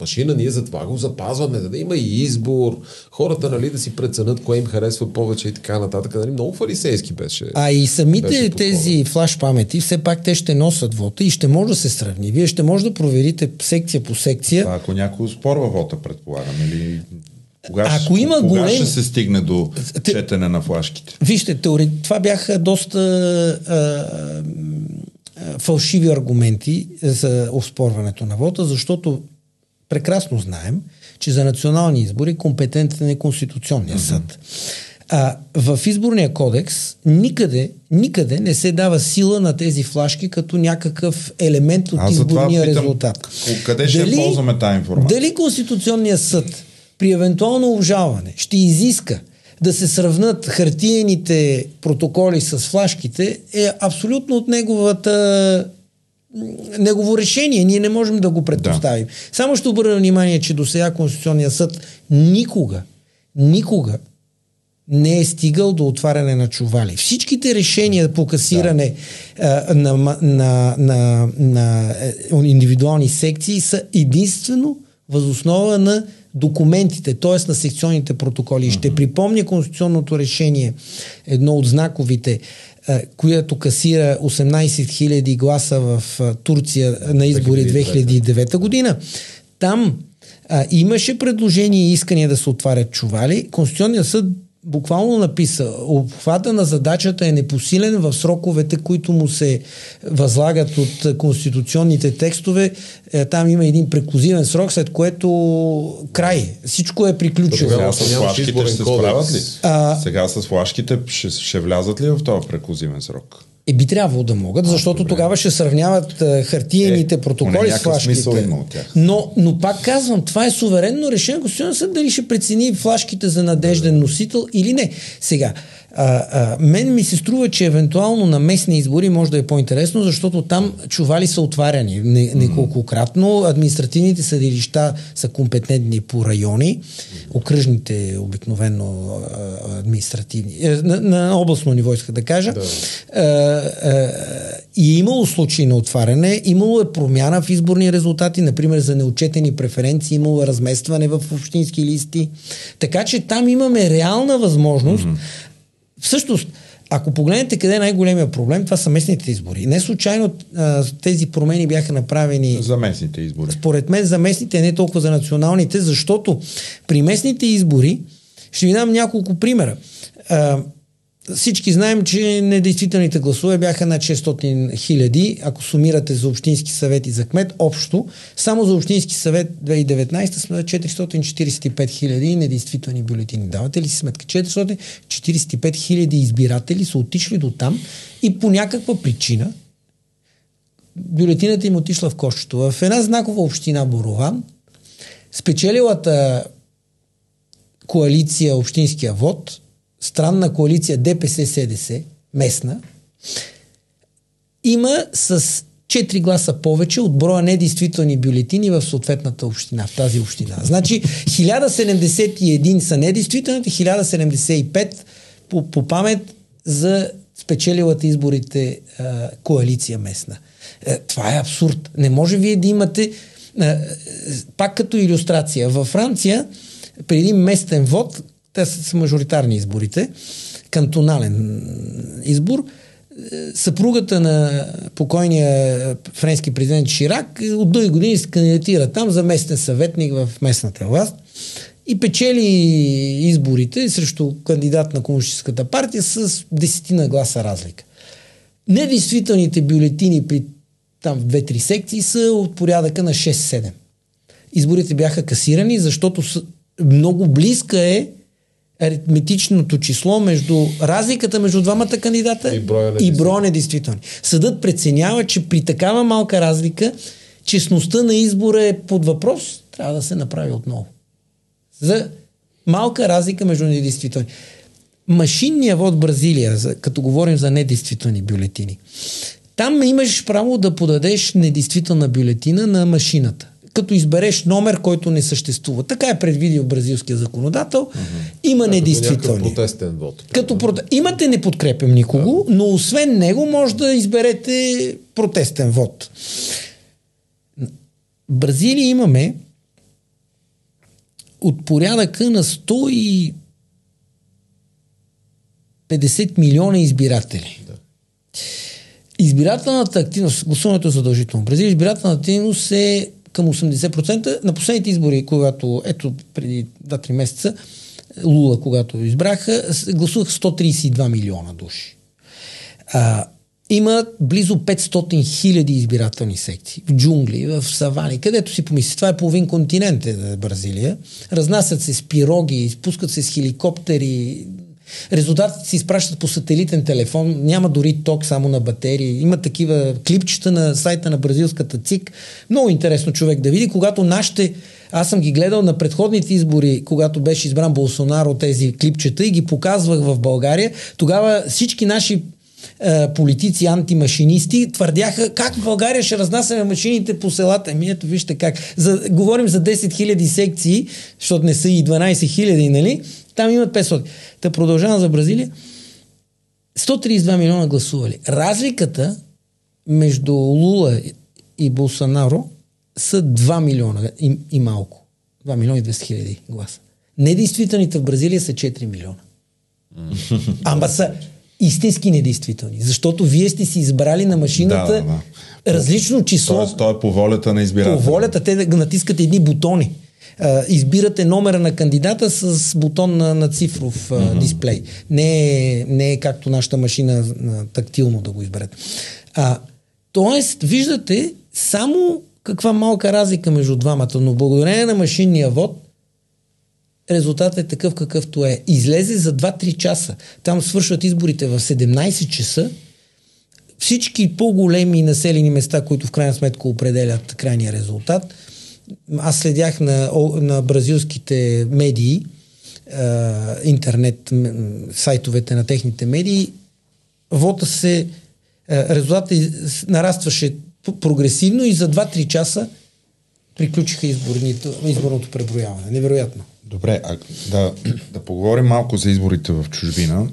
машина, ние затова го запазваме, да има и избор, хората, нали, да си преценят кое им харесва повече и така нататък. Нали, много фарисейски беше. А и самите тези флаш памети, все пак те ще носят вота и ще може да се сравни. Вие ще може да проверите секция по секция. А, ако някой спорва вота, предполагам, или кога, Ако има кога голем... ще се стигне до четене на флашките? Вижте, теори... това бяха доста а, а, фалшиви аргументи за оспорването на вота, защото прекрасно знаем, че за национални избори компетентен е Конституционния съд. А, в изборния кодекс никъде, никъде не се дава сила на тези флашки като някакъв елемент от Аз изборния питам, резултат. Къде ще дали, ползваме тази информация? Дали Конституционният съд при евентуално обжалване ще изиска да се сравнат хартиените протоколи с флашките е абсолютно от неговата негово решение. Ние не можем да го предпоставим. Да. Само ще обърна внимание, че до сега Конституционният съд никога, никога не е стигал до отваряне на чували. Всичките решения по касиране да. а, на, на, на, на е, индивидуални секции са единствено възоснова на документите, т.е. на секционните протоколи. Mm-hmm. Ще припомня конституционното решение, едно от знаковите, което касира 18 000 гласа в Турция на избори 2009 година. Там а, имаше предложение и искания да се отварят чували. Конституционният съд буквално написа, обхвата на задачата е непосилен в сроковете, които му се възлагат от конституционните текстове. Е, там има един преклузивен срок, след което край. Всичко е приключило. Сега с флашките ще се справят ли? А... Сега с флашките ще, ще влязат ли в този преклузивен срок? Е, би трябвало да могат, защото а, тогава ще сравняват а, хартиените е, протоколи с флашките. Има от тях. Но, но пак казвам, това е суверенно решение. Конституционен съд дали ще прецени флашките за надежден носител или не. Сега, а, а, мен ми се струва, че евентуално на местни избори може да е по-интересно, защото там чували са отваряни не, неколкократно. Административните съдилища са компетентни по райони, окръжните обикновено административни, е, на, на областно ниво иска да кажа. Да. А, а, и е имало случаи на отваряне, имало е промяна в изборни резултати, например за неочетени преференции, имало е разместване в общински листи. Така че там имаме реална възможност mm-hmm Всъщност, ако погледнете къде е най-големия проблем, това са местните избори. Не случайно а, тези промени бяха направени. За местните избори. Според мен за местните, не толкова за националните, защото при местните избори, ще ви дам няколко примера. А, всички знаем, че недействителните гласове бяха на 600 хиляди, ако сумирате за Общински съвет и за кмет, общо. Само за Общински съвет 2019 сме 445 хиляди недействителни бюлетини. Давате ли си сметка? 445 хиляди избиратели са отишли до там и по някаква причина бюлетината им отишла в кошчето. В една знакова община Борован спечелилата коалиция Общинския вод странна коалиция ДПС-СДС, местна, има с 4 гласа повече от броя недействителни бюлетини в съответната община, в тази община. Значи 1071 са недействителните, 1075 по, по памет за спечелилата изборите а, коалиция местна. Е, това е абсурд. Не може вие да имате Пак като иллюстрация. Във Франция, при един местен вод, те са мажоритарни изборите, кантонален избор, съпругата на покойния френски президент Ширак от дълги години се кандидатира там за местен съветник в местната власт и печели изборите срещу кандидат на Комунистическата партия с десетина гласа разлика. Недействителните бюлетини при там две-три секции са от порядъка на 6-7. Изборите бяха касирани, защото много близка е аритметичното число между разликата между двамата кандидата и броя недействителни. Съдът преценява, че при такава малка разлика честността на избора е под въпрос, трябва да се направи отново. За малка разлика между недействителни. Машинния вод Бразилия, за, като говорим за недействителни бюлетини, там имаш право да подадеш недействителна бюлетина на машината като избереш номер, който не съществува. Така е предвидил бразилския законодател. Mm-hmm. Има недействителни. Като вод. Като проте... Имате не подкрепям никого, да. но освен него може да изберете протестен вод. В Бразилия имаме от порядъка на 150 милиона избиратели. Да. Избирателната активност, гласуването е задължително. Бразилия избирателната активност е към 80%. На последните избори, когато, ето преди 2-3 месеца, Лула, когато избраха, гласувах 132 милиона души. А, има близо 500 хиляди избирателни секции в джунгли, в савани, където си помисли. Това е половин континент е Бразилия. Разнасят се с пироги, спускат се с хеликоптери, Резултатите се изпращат по сателитен телефон, няма дори ток само на батерии. Има такива клипчета на сайта на бразилската ЦИК. Много интересно човек да види, когато нашите аз съм ги гледал на предходните избори, когато беше избран Болсонаро тези клипчета и ги показвах в България. Тогава всички наши е, политици, антимашинисти, твърдяха как в България ще разнасяме машините по селата. Ами ето вижте как. За, говорим за 10 000 секции, защото не са и 12 000, нали? Там имат 500. Та продължавам за Бразилия. 132 милиона гласували. Разликата между Лула и Болсонаро са 2 милиона и, и малко. 2 милиона и 200 хиляди гласа. Недействителните в Бразилия са 4 милиона. Ама са истински недействителни. Защото вие сте си избрали на машината да, да, да. различно число. Тоест, то е по волята на избирателя. По волята, те натискат едни бутони а, избирате номера на кандидата с бутон на, на цифров а, mm-hmm. дисплей. Не е, не е както нашата машина а, тактилно да го изберете. А, тоест, виждате само каква малка разлика между двамата, но благодарение на машинния вод резултатът е такъв какъвто е. Излезе за 2-3 часа. Там свършват изборите в 17 часа. Всички по-големи населени места, които в крайна сметка определят крайния резултат, аз следях на, на бразилските медии, интернет сайтовете на техните медии, вота се, резултатът нарастваше прогресивно и за 2-3 часа приключиха изборното преброяване. Невероятно. Добре, а да, да поговорим малко за изборите в чужбина.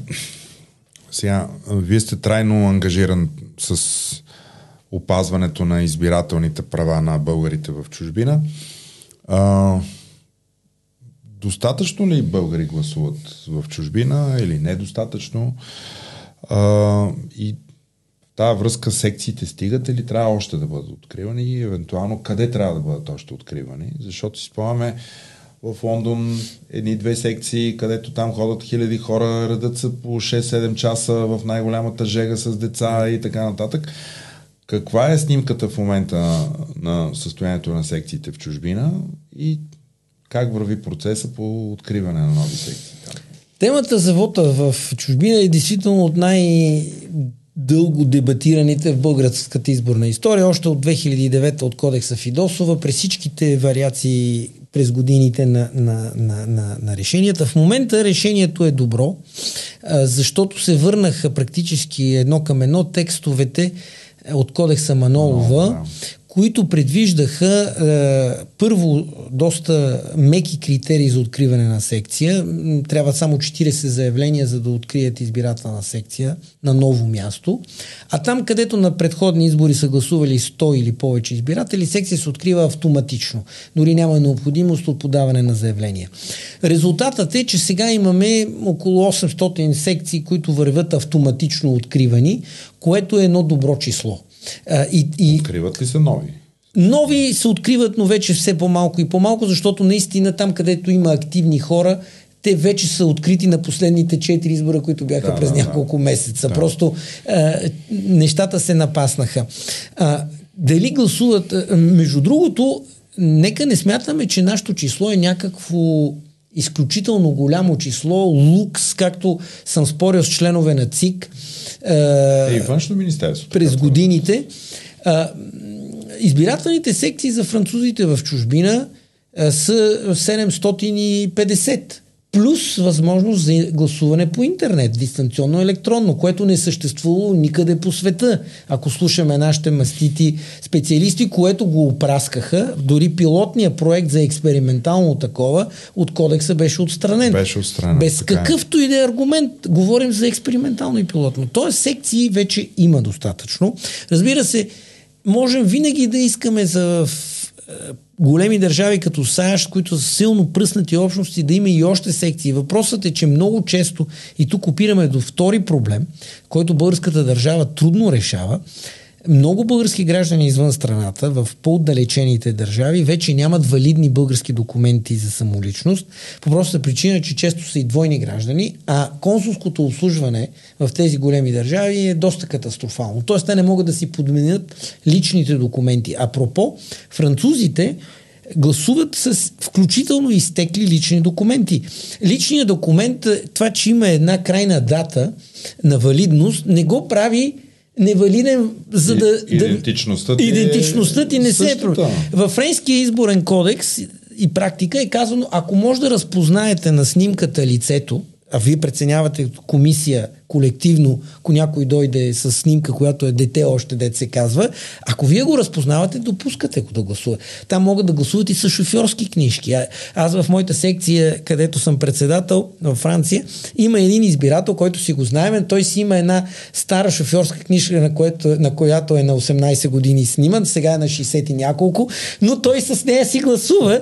Сега, вие сте трайно ангажиран с опазването на избирателните права на българите в чужбина. А, достатъчно ли българи гласуват в чужбина или недостатъчно? А, и в тази връзка секциите стигат или трябва още да бъдат откривани и евентуално къде трябва да бъдат още откривани? Защото си спомняме в Лондон едни-две секции, където там ходят хиляди хора, редат се по 6-7 часа в най-голямата жега с деца и така нататък. Каква е снимката в момента на, на състоянието на секциите в чужбина и как върви процеса по откриване на нови секции? Темата за вота в чужбина е действително от най- дълго дебатираните в българската изборна история, още от 2009 от кодекса Фидосова, през всичките вариации през годините на, на, на, на, на решенията. В момента решението е добро, защото се върнаха практически едно към едно текстовете, от кодекса Манолова, да. Които предвиждаха е, първо доста меки критерии за откриване на секция. Трябва само 40 заявления, за да открият избирателна секция на ново място. А там, където на предходни избори са гласували 100 или повече избиратели, секция се открива автоматично. Дори няма необходимост от подаване на заявления. Резултатът е, че сега имаме около 800 секции, които вървят автоматично откривани, което е едно добро число. А, и, и... Откриват ли се нови? Нови се откриват, но вече все по-малко и по-малко, защото наистина там, където има активни хора, те вече са открити на последните четири избора, които бяха да, през да, няколко да. месеца. Да. Просто а, нещата се напаснаха. А, дали гласуват? Между другото, нека не смятаме, че нашето число е някакво изключително голямо число, лукс, както съм спорил с членове на ЦИК. Е, и външно министерство. През годините. А, избирателните секции за французите в чужбина а, са 750 плюс възможност за гласуване по интернет, дистанционно електронно, което не е съществувало никъде по света. Ако слушаме нашите мастити специалисти, което го опраскаха, дори пилотния проект за експериментално такова от кодекса беше отстранен. Беше отстранен. Без е. какъвто и да е аргумент, говорим за експериментално и пилотно. Тоест секции вече има достатъчно. Разбира се, можем винаги да искаме за големи държави като САЩ, които са силно пръснати общности, да има и още секции. Въпросът е, че много често, и тук опираме до втори проблем, който българската държава трудно решава, много български граждани извън страната, в по-отдалечените държави, вече нямат валидни български документи за самоличност, по простата причина, че често са и двойни граждани, а консулското обслужване в тези големи държави е доста катастрофално. Тоест, те не могат да си подменят личните документи. Апропо, французите гласуват с включително изтекли лични документи. Личният документ, това, че има една крайна дата на валидност, не го прави невалиден, за да... Идентичността ти, идентичността ти не е се е... Във френския изборен кодекс и практика е казано, ако може да разпознаете на снимката лицето, а вие преценявате комисия колективно, ако някой дойде с снимка, която е дете още, дете се казва, ако вие го разпознавате, допускате го да гласува. Там могат да гласуват и с шофьорски книжки. А, аз в моята секция, където съм председател в Франция, има един избирател, който си го знаем, той си има една стара шофьорска книжка, на, което, на която е на 18 години сниман, сега е на 60 и няколко, но той с нея си гласува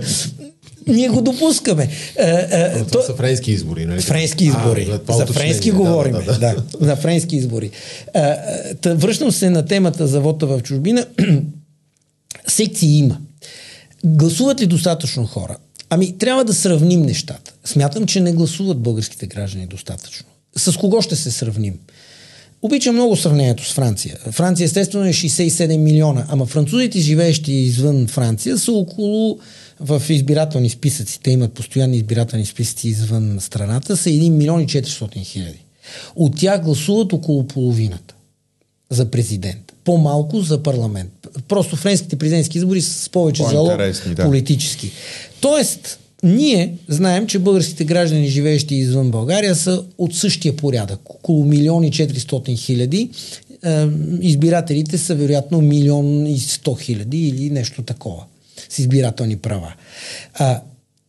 ние го допускаме. А, а, това то... са френски избори, нали? Френски избори. А, за френски говорим. Да, да, да. да, за френски избори. А, тъ, връщам се на темата за вота в чужбина. Секции има. Гласуват ли достатъчно хора? Ами, трябва да сравним нещата. Смятам, че не гласуват българските граждани достатъчно. С кого ще се сравним? Обичам много сравнението с Франция. Франция естествено е 67 милиона, ама французите, живеещи извън Франция, са около в избирателни списъци, те имат постоянни избирателни списъци извън страната, са 1 милион и 400 хиляди. От тях гласуват около половината за президент. По-малко за парламент. Просто френските президентски избори са с повече залог да. политически. Тоест, ние знаем, че българските граждани, живеещи извън България, са от същия порядък. Около милион и 400 хиляди. Избирателите са вероятно милион и 100 хиляди или нещо такова с избирателни права. А,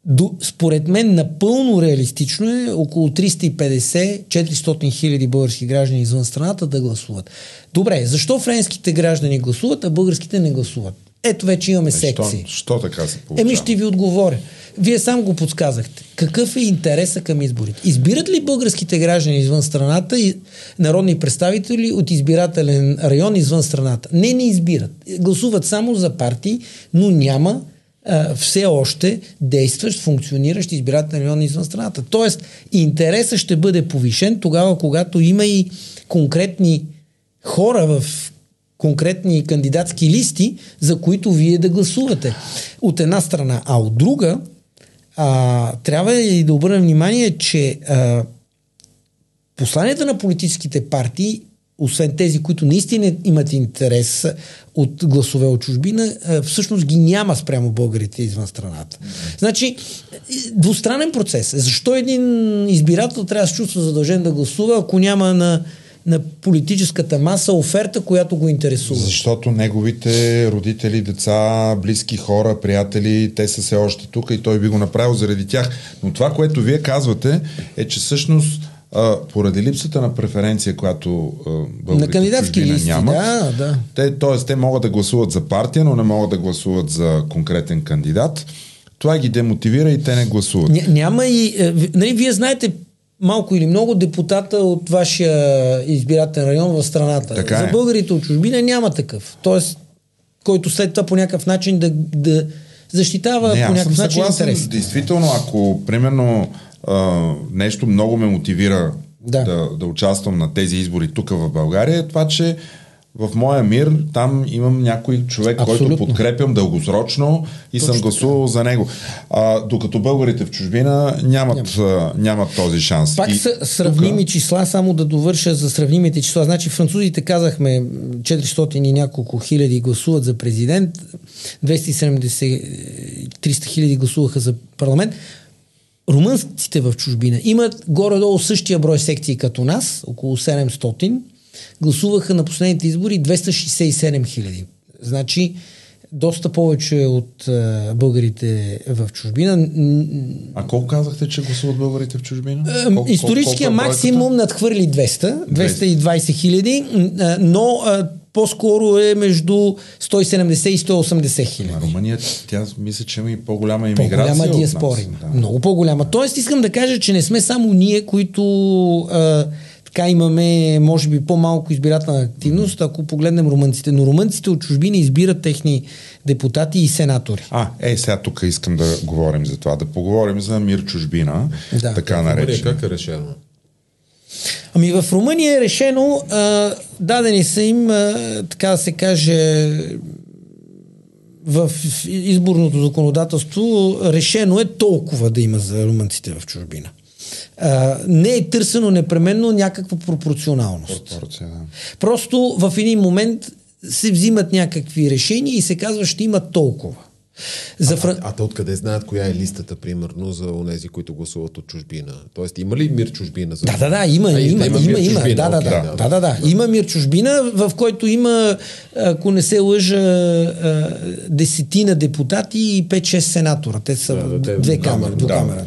до, според мен напълно реалистично е около 350-400 хиляди български граждани извън страната да гласуват. Добре, защо френските граждани гласуват, а българските не гласуват? Ето вече имаме е, секции. Що, що така се получава? Еми ще ви отговоря. Вие сам го подсказахте. Какъв е интереса към изборите? Избират ли българските граждани извън страната и народни представители от избирателен район извън страната? Не, не избират. Гласуват само за партии, но няма а, все още действащ, функциониращ избирателен район извън страната. Тоест, интересът ще бъде повишен тогава, когато има и конкретни хора в конкретни кандидатски листи, за които вие да гласувате. От една страна. А от друга, а, трябва и да обърнем внимание, че а, посланията на политическите партии, освен тези, които наистина имат интерес от гласове от чужбина, всъщност ги няма спрямо българите извън страната. Значи, двустранен процес. Защо един избирател трябва да се чувства задължен да гласува, ако няма на на политическата маса оферта, която го интересува. Защото неговите родители, деца, близки хора, приятели, те са все още тук и той би го направил заради тях. Но това, което вие казвате, е, че всъщност а, поради липсата на преференция, която а, българите на кандидатски листи, нямат, да, да. Те, т.е. те могат да гласуват за партия, но не могат да гласуват за конкретен кандидат. Това ги демотивира и те не гласуват. Ня, няма и... Е, нали, вие знаете малко или много депутата от вашия избирателен район в страната. Така За е. българите от чужбина няма такъв. Тоест, който след това по някакъв начин да, да защитава Не, по някакъв съм начин съгласен. интерес. Действително, ако примерно а, нещо много ме мотивира Да. да. Да, да участвам на тези избори тук в България, е това, че в моя мир там имам някой човек, Абсолютно. който подкрепям дългосрочно и Точно съм гласувал за него. А, докато българите в чужбина нямат, а, нямат този шанс. Пак И са сравними тука- числа, само да довърша за сравнимите числа. Значи французите казахме 400 и няколко хиляди гласуват за президент, 270 300 хиляди гласуваха за парламент. Румънците в чужбина имат горе-долу същия брой секции като нас, около 700. Гласуваха на последните избори 267 хиляди. Значи доста повече от а, българите в чужбина. А колко казахте, че гласуват българите в чужбина? Колко- Историческия колко е бройката? максимум надхвърли 200, 220 хиляди, а, но а, по-скоро е между 170 и 180 хиляди. Румъния, тя мисля, че има и по-голяма иммиграция По-голяма диаспора. Да. Много по-голяма. Тоест искам да кажа, че не сме само ние, които а, така имаме, може би, по-малко избирателна активност, ако погледнем румънците. Но румънците от чужбина избират техни депутати и сенатори. А, е, сега тук искам да говорим за това. Да поговорим за мир чужбина, Да. така Румъния наречен. как е решено? Ами в Румъния е решено, а, дадени са им, а, така да се каже, в изборното законодателство решено е толкова да има за румънците в чужбина. А, не е търсено непременно някаква пропорционалност. Пропорция, да. Просто в един момент се взимат някакви решения и се казва, ще има толкова. За Фран... А, а те откъде знаят коя е листата, примерно, за онези, които гласуват от чужбина? Тоест, има ли мир чужбина? За... Да, да, да, има, А, има, да има, има, чужбина, да, да, окей, да, да, да, да, Има мир чужбина, в който има, ако не се лъжа, а, десетина депутати и 5-6 сенатора. Те са Да, да, две камери, да. двукамерата.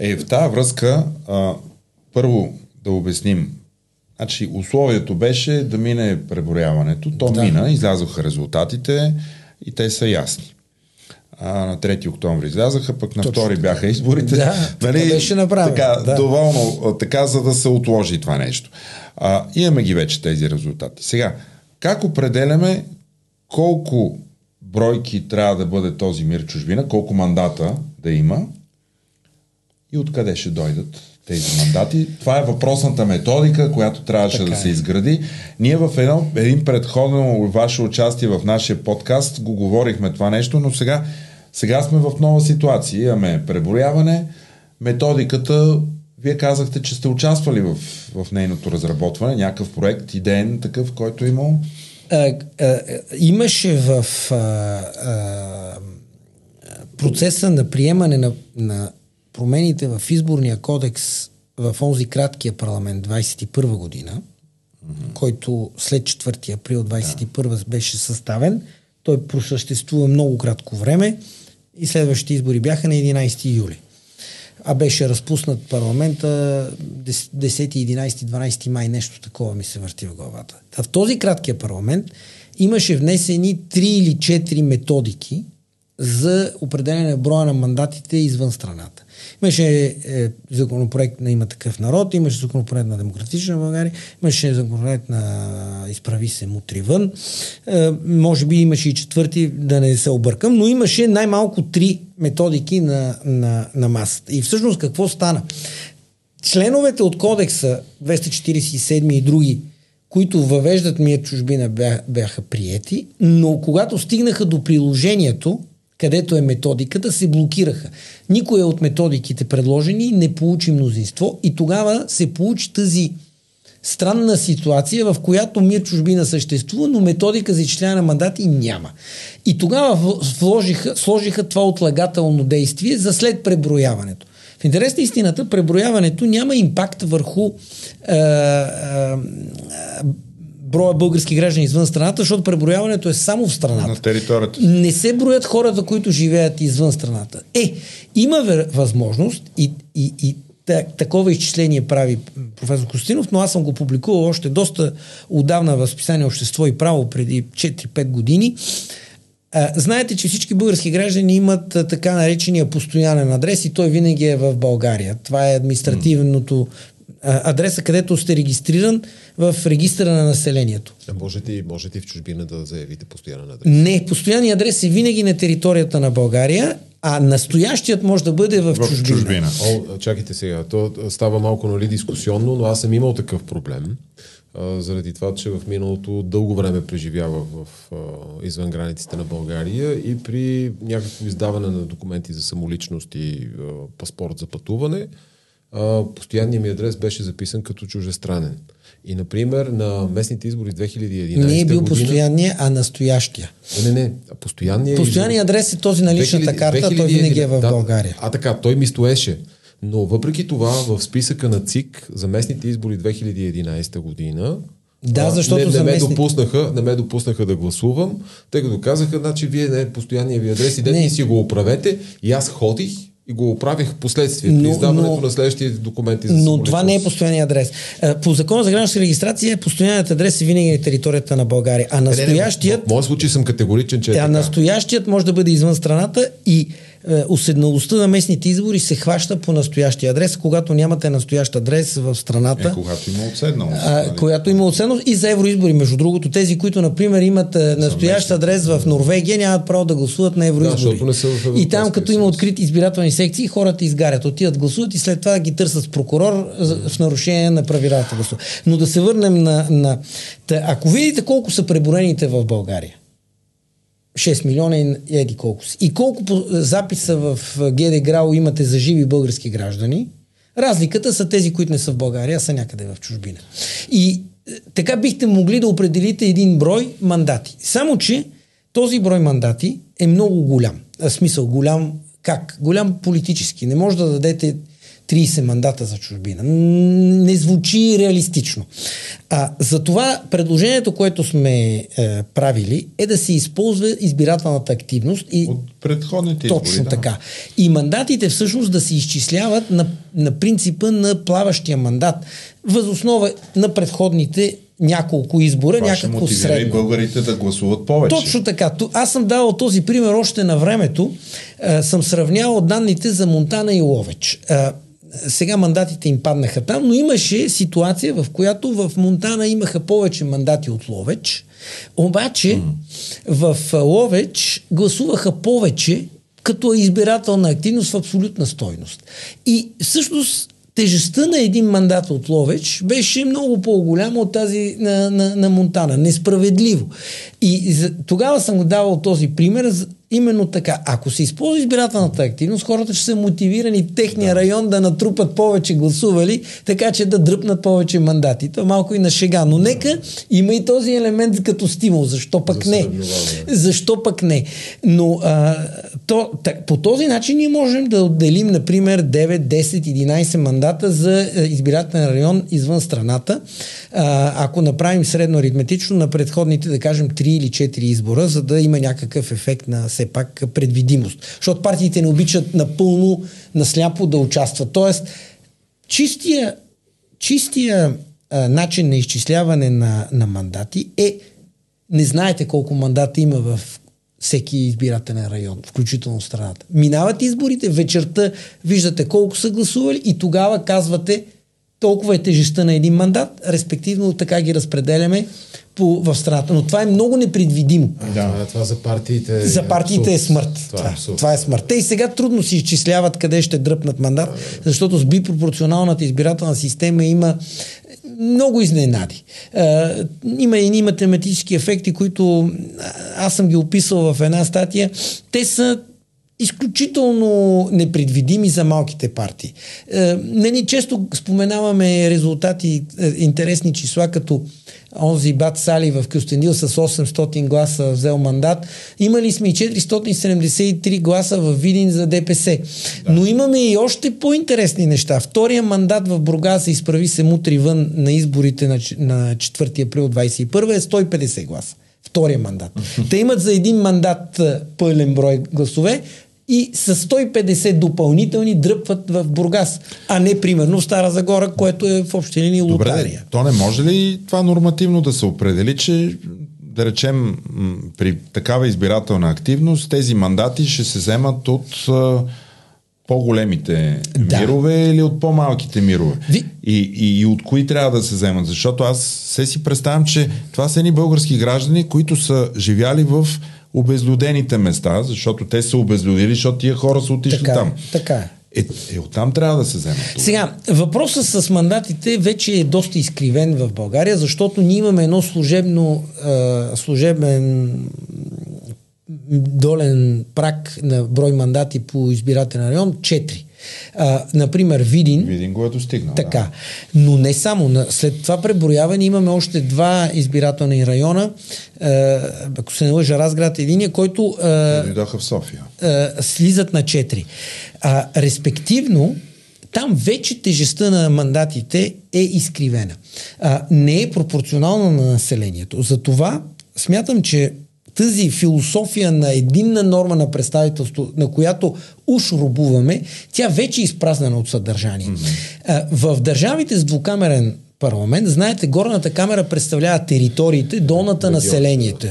Е, в тази връзка, а, първо да обясним. Значи, условието беше да мине преброяването. То Да. мина, излязоха резултатите и те са ясни. А, на 3 октомври излязаха, пък на Точно 2 бяха изборите. Нали, Да, така беше направено, Така, да. доволно, така, за да се отложи това нещо. А, имаме ги вече тези резултати. Сега, как определяме колко бройки трябва да бъде този мир чужбина, колко мандата да има и откъде ще дойдат тези мандати. Това е въпросната методика, която трябваше Така да е. се изгради. Ние в едно, един предходно ваше участие в нашия подкаст го говорихме това нещо, но сега, сега сме в нова ситуация. Имаме преброяване, методиката, вие казахте, че сте участвали в, в нейното разработване, някакъв проект, идеен такъв, който е имал. А, а, имаше в а, а, процеса на приемане на, на промените в изборния кодекс в онзи краткия парламент 21 година, mm-hmm. който след 4 април 21 да. беше съставен, той просъществува много кратко време и следващите избори бяха на 11 юли. А беше разпуснат парламента 10, 11, 12 май, нещо такова ми се върти в главата. Та в този краткия парламент имаше внесени 3 или 4 методики за определене броя на мандатите извън страната. Имаше е, законопроект на има такъв народ, имаше законопроект на Демократична България, имаше законопроект на Изправи се мутри вън, е, може би имаше и четвърти, да не се объркам, но имаше най-малко три методики на, на, на масата. И всъщност какво стана? Членовете от кодекса 247 и други, които въвеждат мир чужбина, бяха, бяха приети, но когато стигнаха до приложението, където е методиката, се блокираха. Никоя от методиките предложени не получи мнозинство и тогава се получи тази странна ситуация, в която мир чужбина съществува, но методика за изчисляване на мандати няма. И тогава вложиха, сложиха това отлагателно действие за след преброяването. В интерес на истината, преброяването няма импакт върху а, а, броя български граждани извън страната, защото преброяването е само в страната. На територията. Не се броят хората, които живеят извън страната. Е, има възможност и, и, и такова изчисление прави професор Костинов, но аз съм го публикувал още доста отдавна в списание Общество и право преди 4-5 години. А, знаете, че всички български граждани имат а, така наречения постоянен адрес и той винаги е в България. Това е административното адреса, където сте регистриран в регистъра на населението. А можете, можете и в чужбина да заявите постоянен адрес? Не, постоянният адрес е винаги на територията на България, а настоящият може да бъде в, в чужбина. чужбина. О, чакайте сега, то става малко нали, дискусионно, но аз съм имал такъв проблем а, заради това, че в миналото дълго време преживявах в, а, извън границите на България и при някакво издаване на документи за самоличност и а, паспорт за пътуване, а, постоянният ми адрес беше записан като чужестранен. И, например, на местните избори 2011 Не е бил година... постоянния, а настоящия. Не, не, не. Постоянният, постоянният адрес е този на личната 2000, карта, 2000, той винаги е в да, България. А така, той ми стоеше. Но въпреки това, в списъка на ЦИК за местните избори 2011 година да, защото не, не, ме местни... допуснаха, не ме допуснаха да гласувам, тъй като казаха, значи вие не е постоянния ви адрес, идете и си го оправете. И аз ходих и го оправих в последствие но, при издаването но, на следващите документи за Но това не е постоянния адрес. По закона за гражданска регистрация постоянният адрес е винаги на територията на България. А настоящият... В моят случай съм категоричен, че е А така. настоящият може да бъде извън страната и е, уседналостта на местните избори се хваща по настоящия адрес, когато нямате настоящ адрес в страната. Е, когато има отседналост. А, нали? Когато има отседналост и за евроизбори. Между другото, тези, които, например, имат е, настоящ адрес в Норвегия, нямат право да гласуват на евроизбори. Да, не са в и там, като има открити избирателни секции, хората изгарят, отиват, гласуват и след това ги търсят с прокурор в нарушение на правилата. Но да се върнем на, на... Ако видите колко са преборените в България, 6 милиона и еди колко си. И колко записа в ГД Грао имате за живи български граждани, разликата са тези, които не са в България, а са някъде в чужбина. И е, така бихте могли да определите един брой мандати. Само, че този брой мандати е много голям. В смисъл, голям как? Голям политически. Не може да дадете 30 мандата за чужбина. Не звучи реалистично. А, затова предложението, което сме е, правили, е да се използва избирателната активност. И, От предходните избори, Точно да. така. И мандатите всъщност да се изчисляват на, на принципа на плаващия мандат. Възоснова на предходните няколко избора, Това някакво ще средно. и българите да гласуват повече. Точно така. Аз съм давал този пример още на времето. А, съм сравнявал данните за Монтана и Ловеч. Сега мандатите им паднаха там, но имаше ситуация, в която в Монтана имаха повече мандати от Ловеч, обаче mm. в Ловеч гласуваха повече като избирателна активност в абсолютна стойност. И всъщност тежестта на един мандат от Ловеч беше много по-голяма от тази на, на, на Монтана. Несправедливо. И за, тогава съм го давал този пример, Именно така. Ако се използва избирателната активност, хората ще са мотивирани техния да. район да натрупат повече гласували, така че да дръпнат повече мандати. Това малко и на шега. Но нека има и този елемент като стимул. Защо пък За не? Защо пък не? Но а, то, так, по този начин ние можем да отделим, например, 9, 10, 11 мандата за избирателен район извън страната. А, ако направим средно аритметично на предходните, да кажем, 3 или 4 избора, за да има някакъв ефект на все пак предвидимост. Защото партиите не обичат напълно насляпо да участват. Тоест, чистия, чистия а, начин на изчисляване на, на мандати е не знаете колко мандата има в всеки избирателен район, включително страната. Минават изборите, вечерта виждате колко са гласували и тогава казвате толкова е тежестта на един мандат, респективно така ги разпределяме по, в страната. Но това е много непредвидимо. Да, това за партиите. За партиите е смърт. Това, е това, това е смърт. Те и сега трудно си изчисляват къде ще дръпнат мандат, защото с бипропорционалната избирателна система има много изненади. Има и математически ефекти, които аз съм ги описал в една статия. Те са изключително непредвидими за малките партии. Е, нали, често споменаваме резултати, е, интересни числа, като онзи Бат Сали в Кюстендил с 800 гласа взел мандат. Имали сме и 473 гласа в Видин за ДПС. Да. Но имаме и още по-интересни неща. Втория мандат в Бургас се изправи се мутри вън на изборите на, на 4 април 21 е 150 гласа. Втория мандат. Те имат за един мандат пълен брой гласове, и с 150 допълнителни дръпват в Бургас, а не примерно в Стара Загора, което е в общи линии лотария. То не може ли това нормативно да се определи, че да речем при такава избирателна активност тези мандати ще се вземат от по-големите да. мирове или от по-малките мирове? Ви... И, и, и от кои трябва да се вземат? Защото аз се си представям, че това са едни български граждани, които са живяли в обезлюдените места, защото те са обезлюдили, защото тия хора са отишли така, е, там. Така е. Е, е, оттам трябва да се вземе. Това. Сега, въпросът с мандатите вече е доста изкривен в България, защото ние имаме едно служебно, е, служебен долен прак на брой мандати по избирателен район 4. А, например, Видин. Видин го е достигнал. Така. Да. Но не само. След това преброяване имаме още два избирателни района. А, ако се не лъжа, Разград е единия, който. Дойдоха в София. А, слизат на 4. А, респективно, там вече тежестта на мандатите е изкривена. А, не е пропорционална на населението. Затова смятам, че тази философия на единна норма на представителство, на която уж рубуваме, тя вече е изпразнена от съдържание. Mm-hmm. В държавите с двукамерен парламент, знаете, горната камера представлява териториите, долната населението,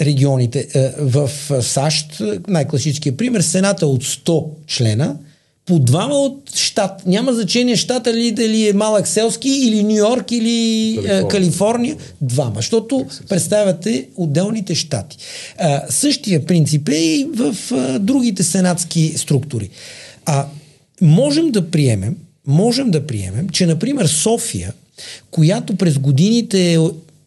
регионите. В САЩ, най-класическия пример, Сената от 100 члена – по двама от щат. Няма значение щата ли дали е малък селски или Нью Йорк или Калифорния. Е, Калифорния. Двама, защото представяте отделните щати. А, същия принцип е и в а, другите сенатски структури. А можем да приемем, можем да приемем, че например София, която през годините е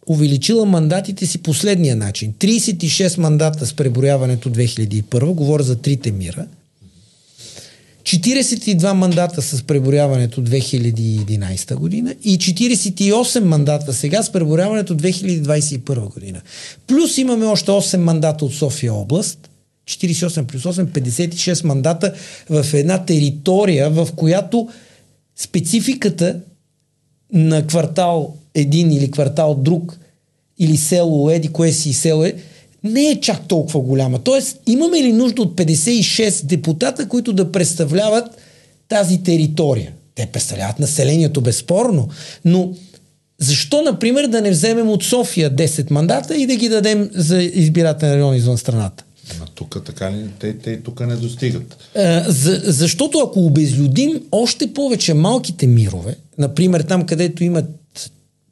увеличила мандатите си последния начин. 36 мандата с преброяването 2001, говоря за трите мира, 42 мандата с преборяването 2011 година и 48 мандата сега с преборяването 2021 година. Плюс имаме още 8 мандата от София област, 48 плюс 8, 56 мандата в една територия, в която спецификата на квартал един или квартал друг или село еди, кое си село е, не е чак толкова голяма. Тоест, имаме ли нужда от 56 депутата, които да представляват тази територия? Те представляват населението безспорно, но защо, например, да не вземем от София 10 мандата и да ги дадем за избирателен район извън страната? А тук така не, те, те тук не достигат. А, за, защото ако обезлюдим още повече малките мирове, например там, където имат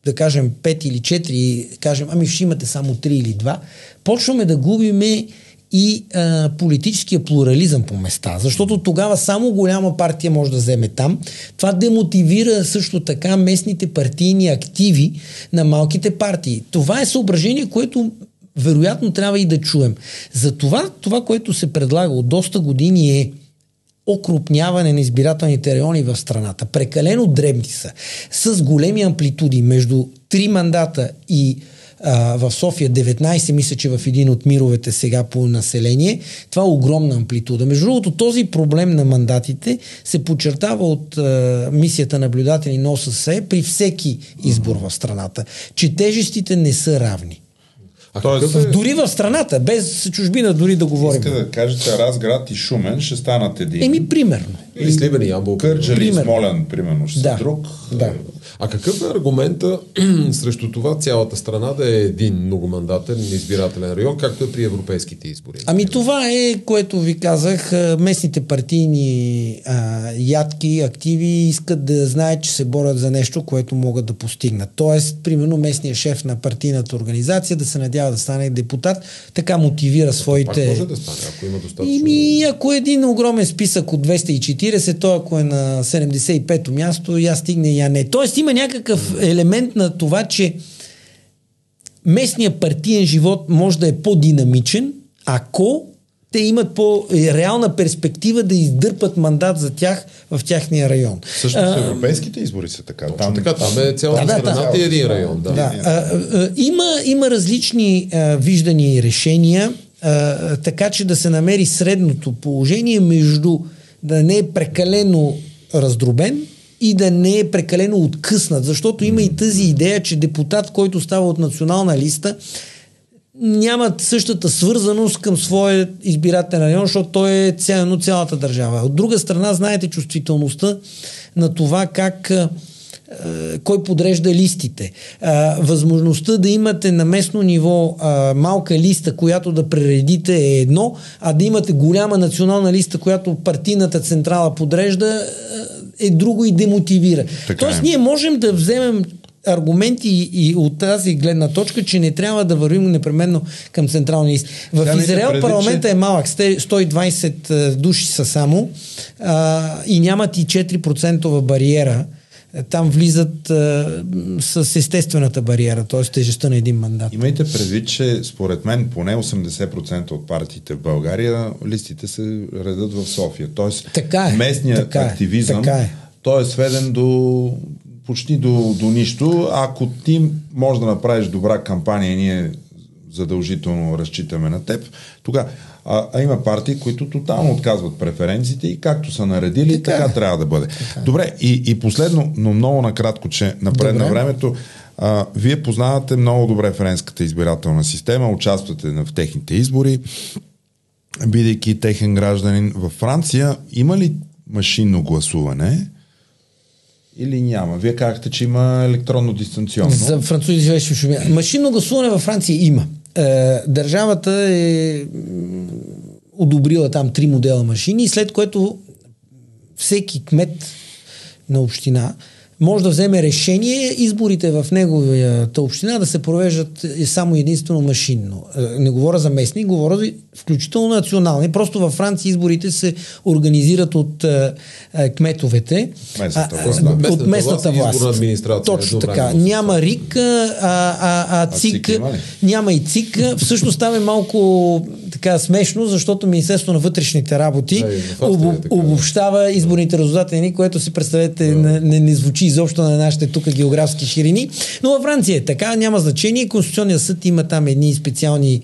да кажем 5 или 4, кажем, ами ще имате само 3 или 2, почваме да губиме и а, политическия плурализъм по места, защото тогава само голяма партия може да вземе там. Това демотивира също така местните партийни активи на малките партии. Това е съображение, което вероятно трябва и да чуем. Затова това, което се предлага от доста години е окрупняване на избирателните райони в страната. Прекалено дребни са. С големи амплитуди между 3 мандата и а, в София 19, мисля, че в един от мировете сега по население. Това е огромна амплитуда. Между другото, този проблем на мандатите се подчертава от а, мисията наблюдатели на ОССЕ при всеки избор в страната, че тежестите не са равни. А Тоест, е... Дори в страната, без чужбина дори да говорим. Иска да кажете Разград и Шумен ще станат един. Еми, примерно. Или Сливен и Ямбол. Кърджали и Смолен, примерно, ще да. са друг. Да. А какъв е аргумента срещу това цялата страна да е един многомандатен избирателен район, както е при европейските избори? Ами това е, което ви казах, местните партийни а, ядки, активи искат да знаят, че се борят за нещо, което могат да постигнат. Тоест, примерно, местният шеф на партийната организация да се надява да стане депутат, така мотивира своите... Пак може да стане, ако има достатъчно... Ими, ако е един огромен списък от 240, то ако е на 75-то място, я стигне, я не. Тоест, има някакъв елемент на това, че местният партиен живот може да е по-динамичен, ако те имат по-реална перспектива да издърпат мандат за тях в тяхния район. Също с европейските избори са така. Там, така, там е цялата да, страната да, и един район. Да. Да. А, а, има, има различни а, виждания и решения, а, така че да се намери средното положение между да не е прекалено раздробен и да не е прекалено откъснат, защото има и тази идея, че депутат, който става от национална листа, нямат същата свързаност към своя избирателен район, защото той е цяло цялата държава. От друга страна, знаете чувствителността на това как кой подрежда листите. Възможността да имате на местно ниво малка листа, която да прередите е едно, а да имате голяма национална листа, която партийната централа подрежда е друго и демотивира. Така Тоест е. ние можем да вземем аргументи и, и от тази гледна точка, че не трябва да вървим непременно към централни исти. В да, Израел преди, парламента че... е малък, 120 е, души са само а, и нямат и 4% бариера. Там влизат а, с естествената бариера, т.е. тежестта на един мандат. Имайте предвид, че според мен поне 80% от партиите в България листите се редат в София. Така е, местният така е, активизъм така е. той е сведен до почти до, до нищо. Ако ти можеш да направиш добра кампания ние задължително разчитаме на теб, тогава. А, а има партии, които тотално отказват преференциите и както са наредили, така, така е. трябва да бъде. Така. Е. Добре, и, и последно, но много накратко, че напред на времето, а, вие познавате много добре френската избирателна система, участвате в техните избори, бидейки техен гражданин. Във Франция има ли машинно гласуване? или няма? Вие казахте, че има електронно дистанционно. За французи беше шумя. Машинно гласуване във Франция има. Е, държавата е одобрила там три модела машини, след което всеки кмет на община може да вземе решение изборите в неговата община да се провеждат само единствено машинно. Е, не говоря за местни, говоря за включително национални. Просто във Франция изборите се организират от е, е, кметовете. Местната власт. А, от местната власт. Точно така. Няма РИК, а, а, а ЦИК. А ЦИК няма и ЦИК. Всъщност там е малко така смешно, защото Министерството на вътрешните работи да, об, обобщава изборните резултати, което си представете да. не, не звучи изобщо на нашите тук географски ширини. Но във Франция е така, няма значение. Конституционният съд има там едни специални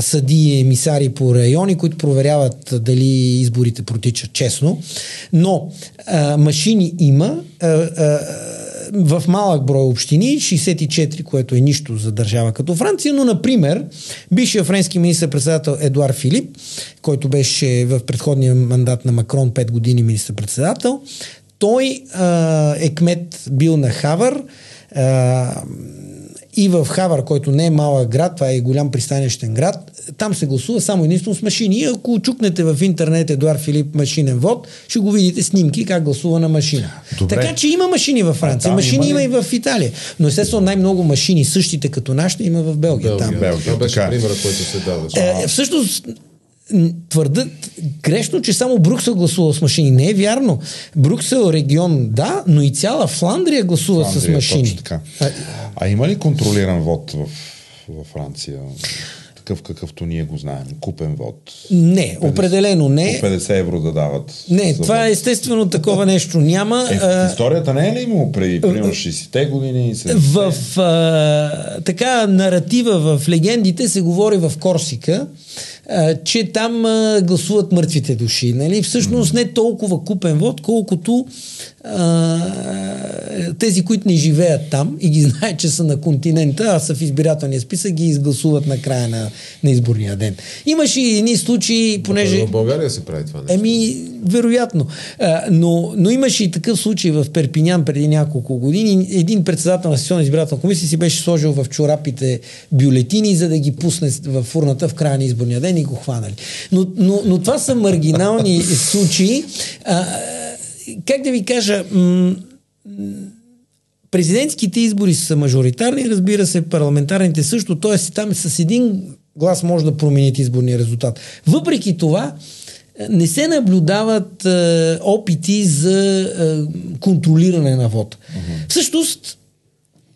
съди, емисари по райони, които проверяват дали изборите протичат честно. Но а, машини има. А, а, в малък брой общини, 64, което е нищо за държава като Франция, но, например, бившия френски министр-председател Едуар Филип, който беше в предходния мандат на Макрон 5 години министр-председател, той а, е кмет бил на Хавър а, и в Хавър, който не е малък град, това е голям пристанищен град, там се гласува само единствено с машини. И ако чукнете в интернет Едуард Филип машинен вод, ще го видите снимки как гласува на машина. Добре. Така че има машини във Франция, а, машини има, има и в Италия. Но естествено най-много машини, същите като нашите, има в Белгия. Белгия. Там. Белгия. Това беше примера, който се дава. Е, всъщност твърдат грешно, че само Бруксел гласува с машини. Не е вярно. Бруксел регион да, но и цяла Фландрия гласува Фландрия, с машини. Така. А, а има ли контролиран вод в, в Франция? Такъв какъвто ние го знаем. Купен вод. Не, 50, определено не. По 50 евро да дават. Не, това е естествено такова нещо няма. Е, в историята не е ли имало преди примерно 60-те години? 70 В а, така наратива в легендите се говори в Корсика, че там гласуват мъртвите души. Нали? Всъщност не толкова купен вод, колкото а, тези, които не живеят там и ги знаят, че са на континента, а са в избирателния списък, ги изгласуват на края на, на изборния ден. Имаше и едни случаи, понеже... В България се прави това нещо. Еми, вероятно. А, но, но имаше и такъв случай в Перпинян преди няколко години. Един председател на сесионна избирателна комисия си беше сложил в чорапите бюлетини, за да ги пусне в урната в края на изборния ден и го хванали. Но, но, но това са маргинални случаи. А, как да ви кажа, м- президентските избори са мажоритарни, разбира се, парламентарните също, т.е. там с един глас може да промените изборния резултат. Въпреки това, не се наблюдават е, опити за е, контролиране на вода. Uh-huh. Всъщност,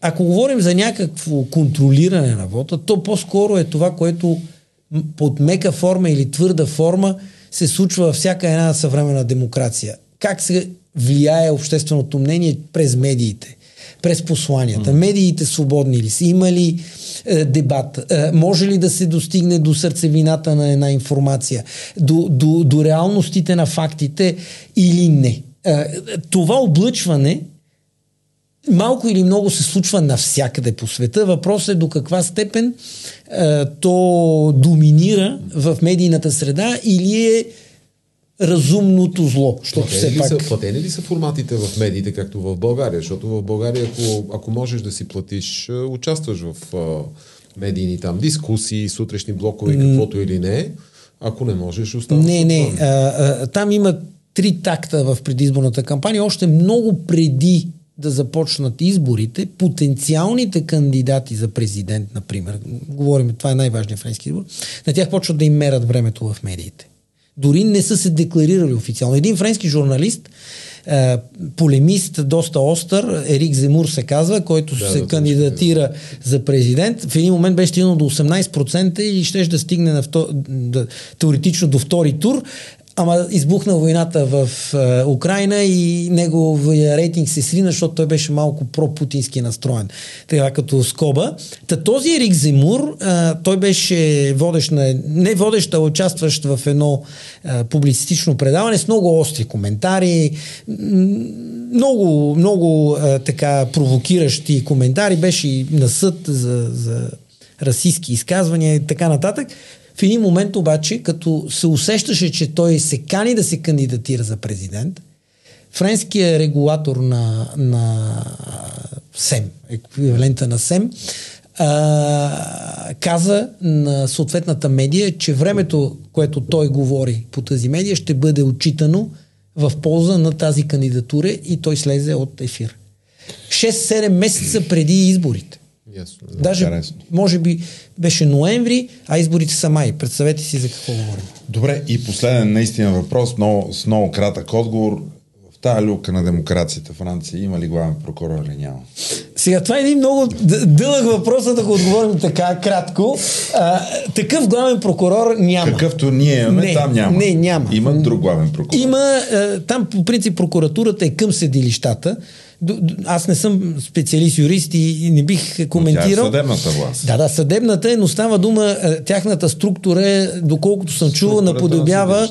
ако говорим за някакво контролиране на вода, то по-скоро е това, което под мека форма или твърда форма се случва във всяка една съвременна демокрация. Как се влияе общественото мнение през медиите, през посланията? Медиите свободни ли са? Има ли е, дебат? Е, може ли да се достигне до сърцевината на една информация? До, до, до реалностите на фактите или не? Е, това облъчване малко или много се случва навсякъде по света. Въпросът е до каква степен е, то доминира в медийната среда или е разумното зло. Платени, ли пак... са, платени ли са форматите в медиите, както в България? Защото в България, ако, ако можеш да си платиш, е, участваш в а, медийни там дискусии, сутрешни блокове, каквото или не, ако не можеш, оставаш. Не, не. А, а, там има три такта в предизборната кампания, още много преди да започнат изборите, потенциалните кандидати за президент, например, говорим, това е най-важният френски избор, на тях почват да им мерят времето в медиите. Дори не са се декларирали официално. Един френски журналист, е, полемист, доста остър, Ерик Земур се казва, който да, се да, кандидатира да. за президент, в един момент беше стигнал до 18% и ще да стигне на втор... да, теоретично до втори тур. Ама избухна войната в е, Украина и неговия рейтинг се срина, защото той беше малко про-путински настроен. Така като скоба. Та този Ерик Земур, е, той беше водещ на, не водещ, а участващ в едно е, публицистично предаване с много остри коментари, много, много така провокиращи коментари. Беше и на съд за, за расистски изказвания и така нататък. В един момент обаче, като се усещаше, че той се кани да се кандидатира за президент, френският регулатор на, на СЕМ, еквивалента на СЕМ, а, каза на съответната медия, че времето, което той говори по тази медия, ще бъде отчитано в полза на тази кандидатура и той слезе от ефир. 6-7 месеца преди изборите. Ясно. Даже, Интересно. може би, беше ноември, а изборите са май. Представете си за какво говорим. Добре, и последен наистина въпрос, но с много кратък отговор. В тази люка на демокрацията Франция има ли главен прокурор или няма? Сега, това е един много дълъг въпрос, да го отговорим така кратко. А, такъв главен прокурор няма. Какъвто ние имаме, не, там няма. Не, няма. Има друг главен прокурор. Има, там по принцип прокуратурата е към съдилищата аз не съм специалист юрист и не бих коментирал. Но тя е съдебната власт. Да, да, съдебната е, но става дума, е, тяхната структура е, доколкото съм чувал, наподобява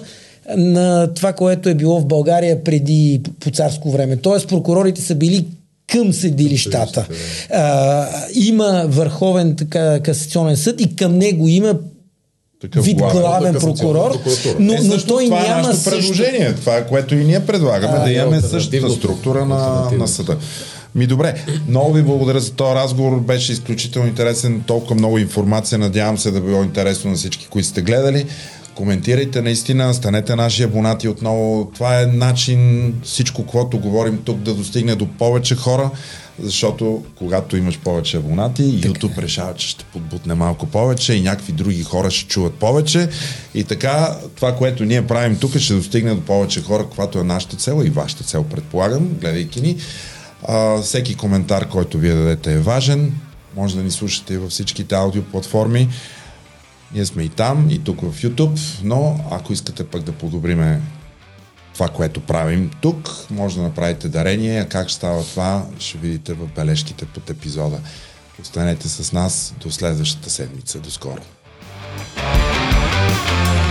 на това, което е било в България преди по царско време. Тоест прокурорите са били към съдилищата. А, има върховен така, касационен съд и към него има такъв вид главен, главен прокурор, но, е, но той това е няма е също... предложение. Това е което и ние предлагаме, а, да имаме същата структура на, на съда. Ми добре, много ви благодаря за този разговор, беше изключително интересен, толкова много информация, надявам се да било интересно на всички, които сте гледали. Коментирайте наистина, станете наши абонати отново. Това е начин всичко, което говорим тук да достигне до повече хора защото когато имаш повече абонати, YouTube е. решава, че ще подбутне малко повече и някакви други хора ще чуват повече. И така, това, което ние правим тук, ще достигне до повече хора, каквато е нашата цел и вашата цел, предполагам, гледайки ни. А, всеки коментар, който вие дадете е важен. Може да ни слушате и във всичките аудиоплатформи. Ние сме и там, и тук в YouTube, но ако искате пък да подобриме това, което правим тук. Може да направите дарение, а как става това, ще видите в бележките под епизода. Останете с нас до следващата седмица. До скоро! thank you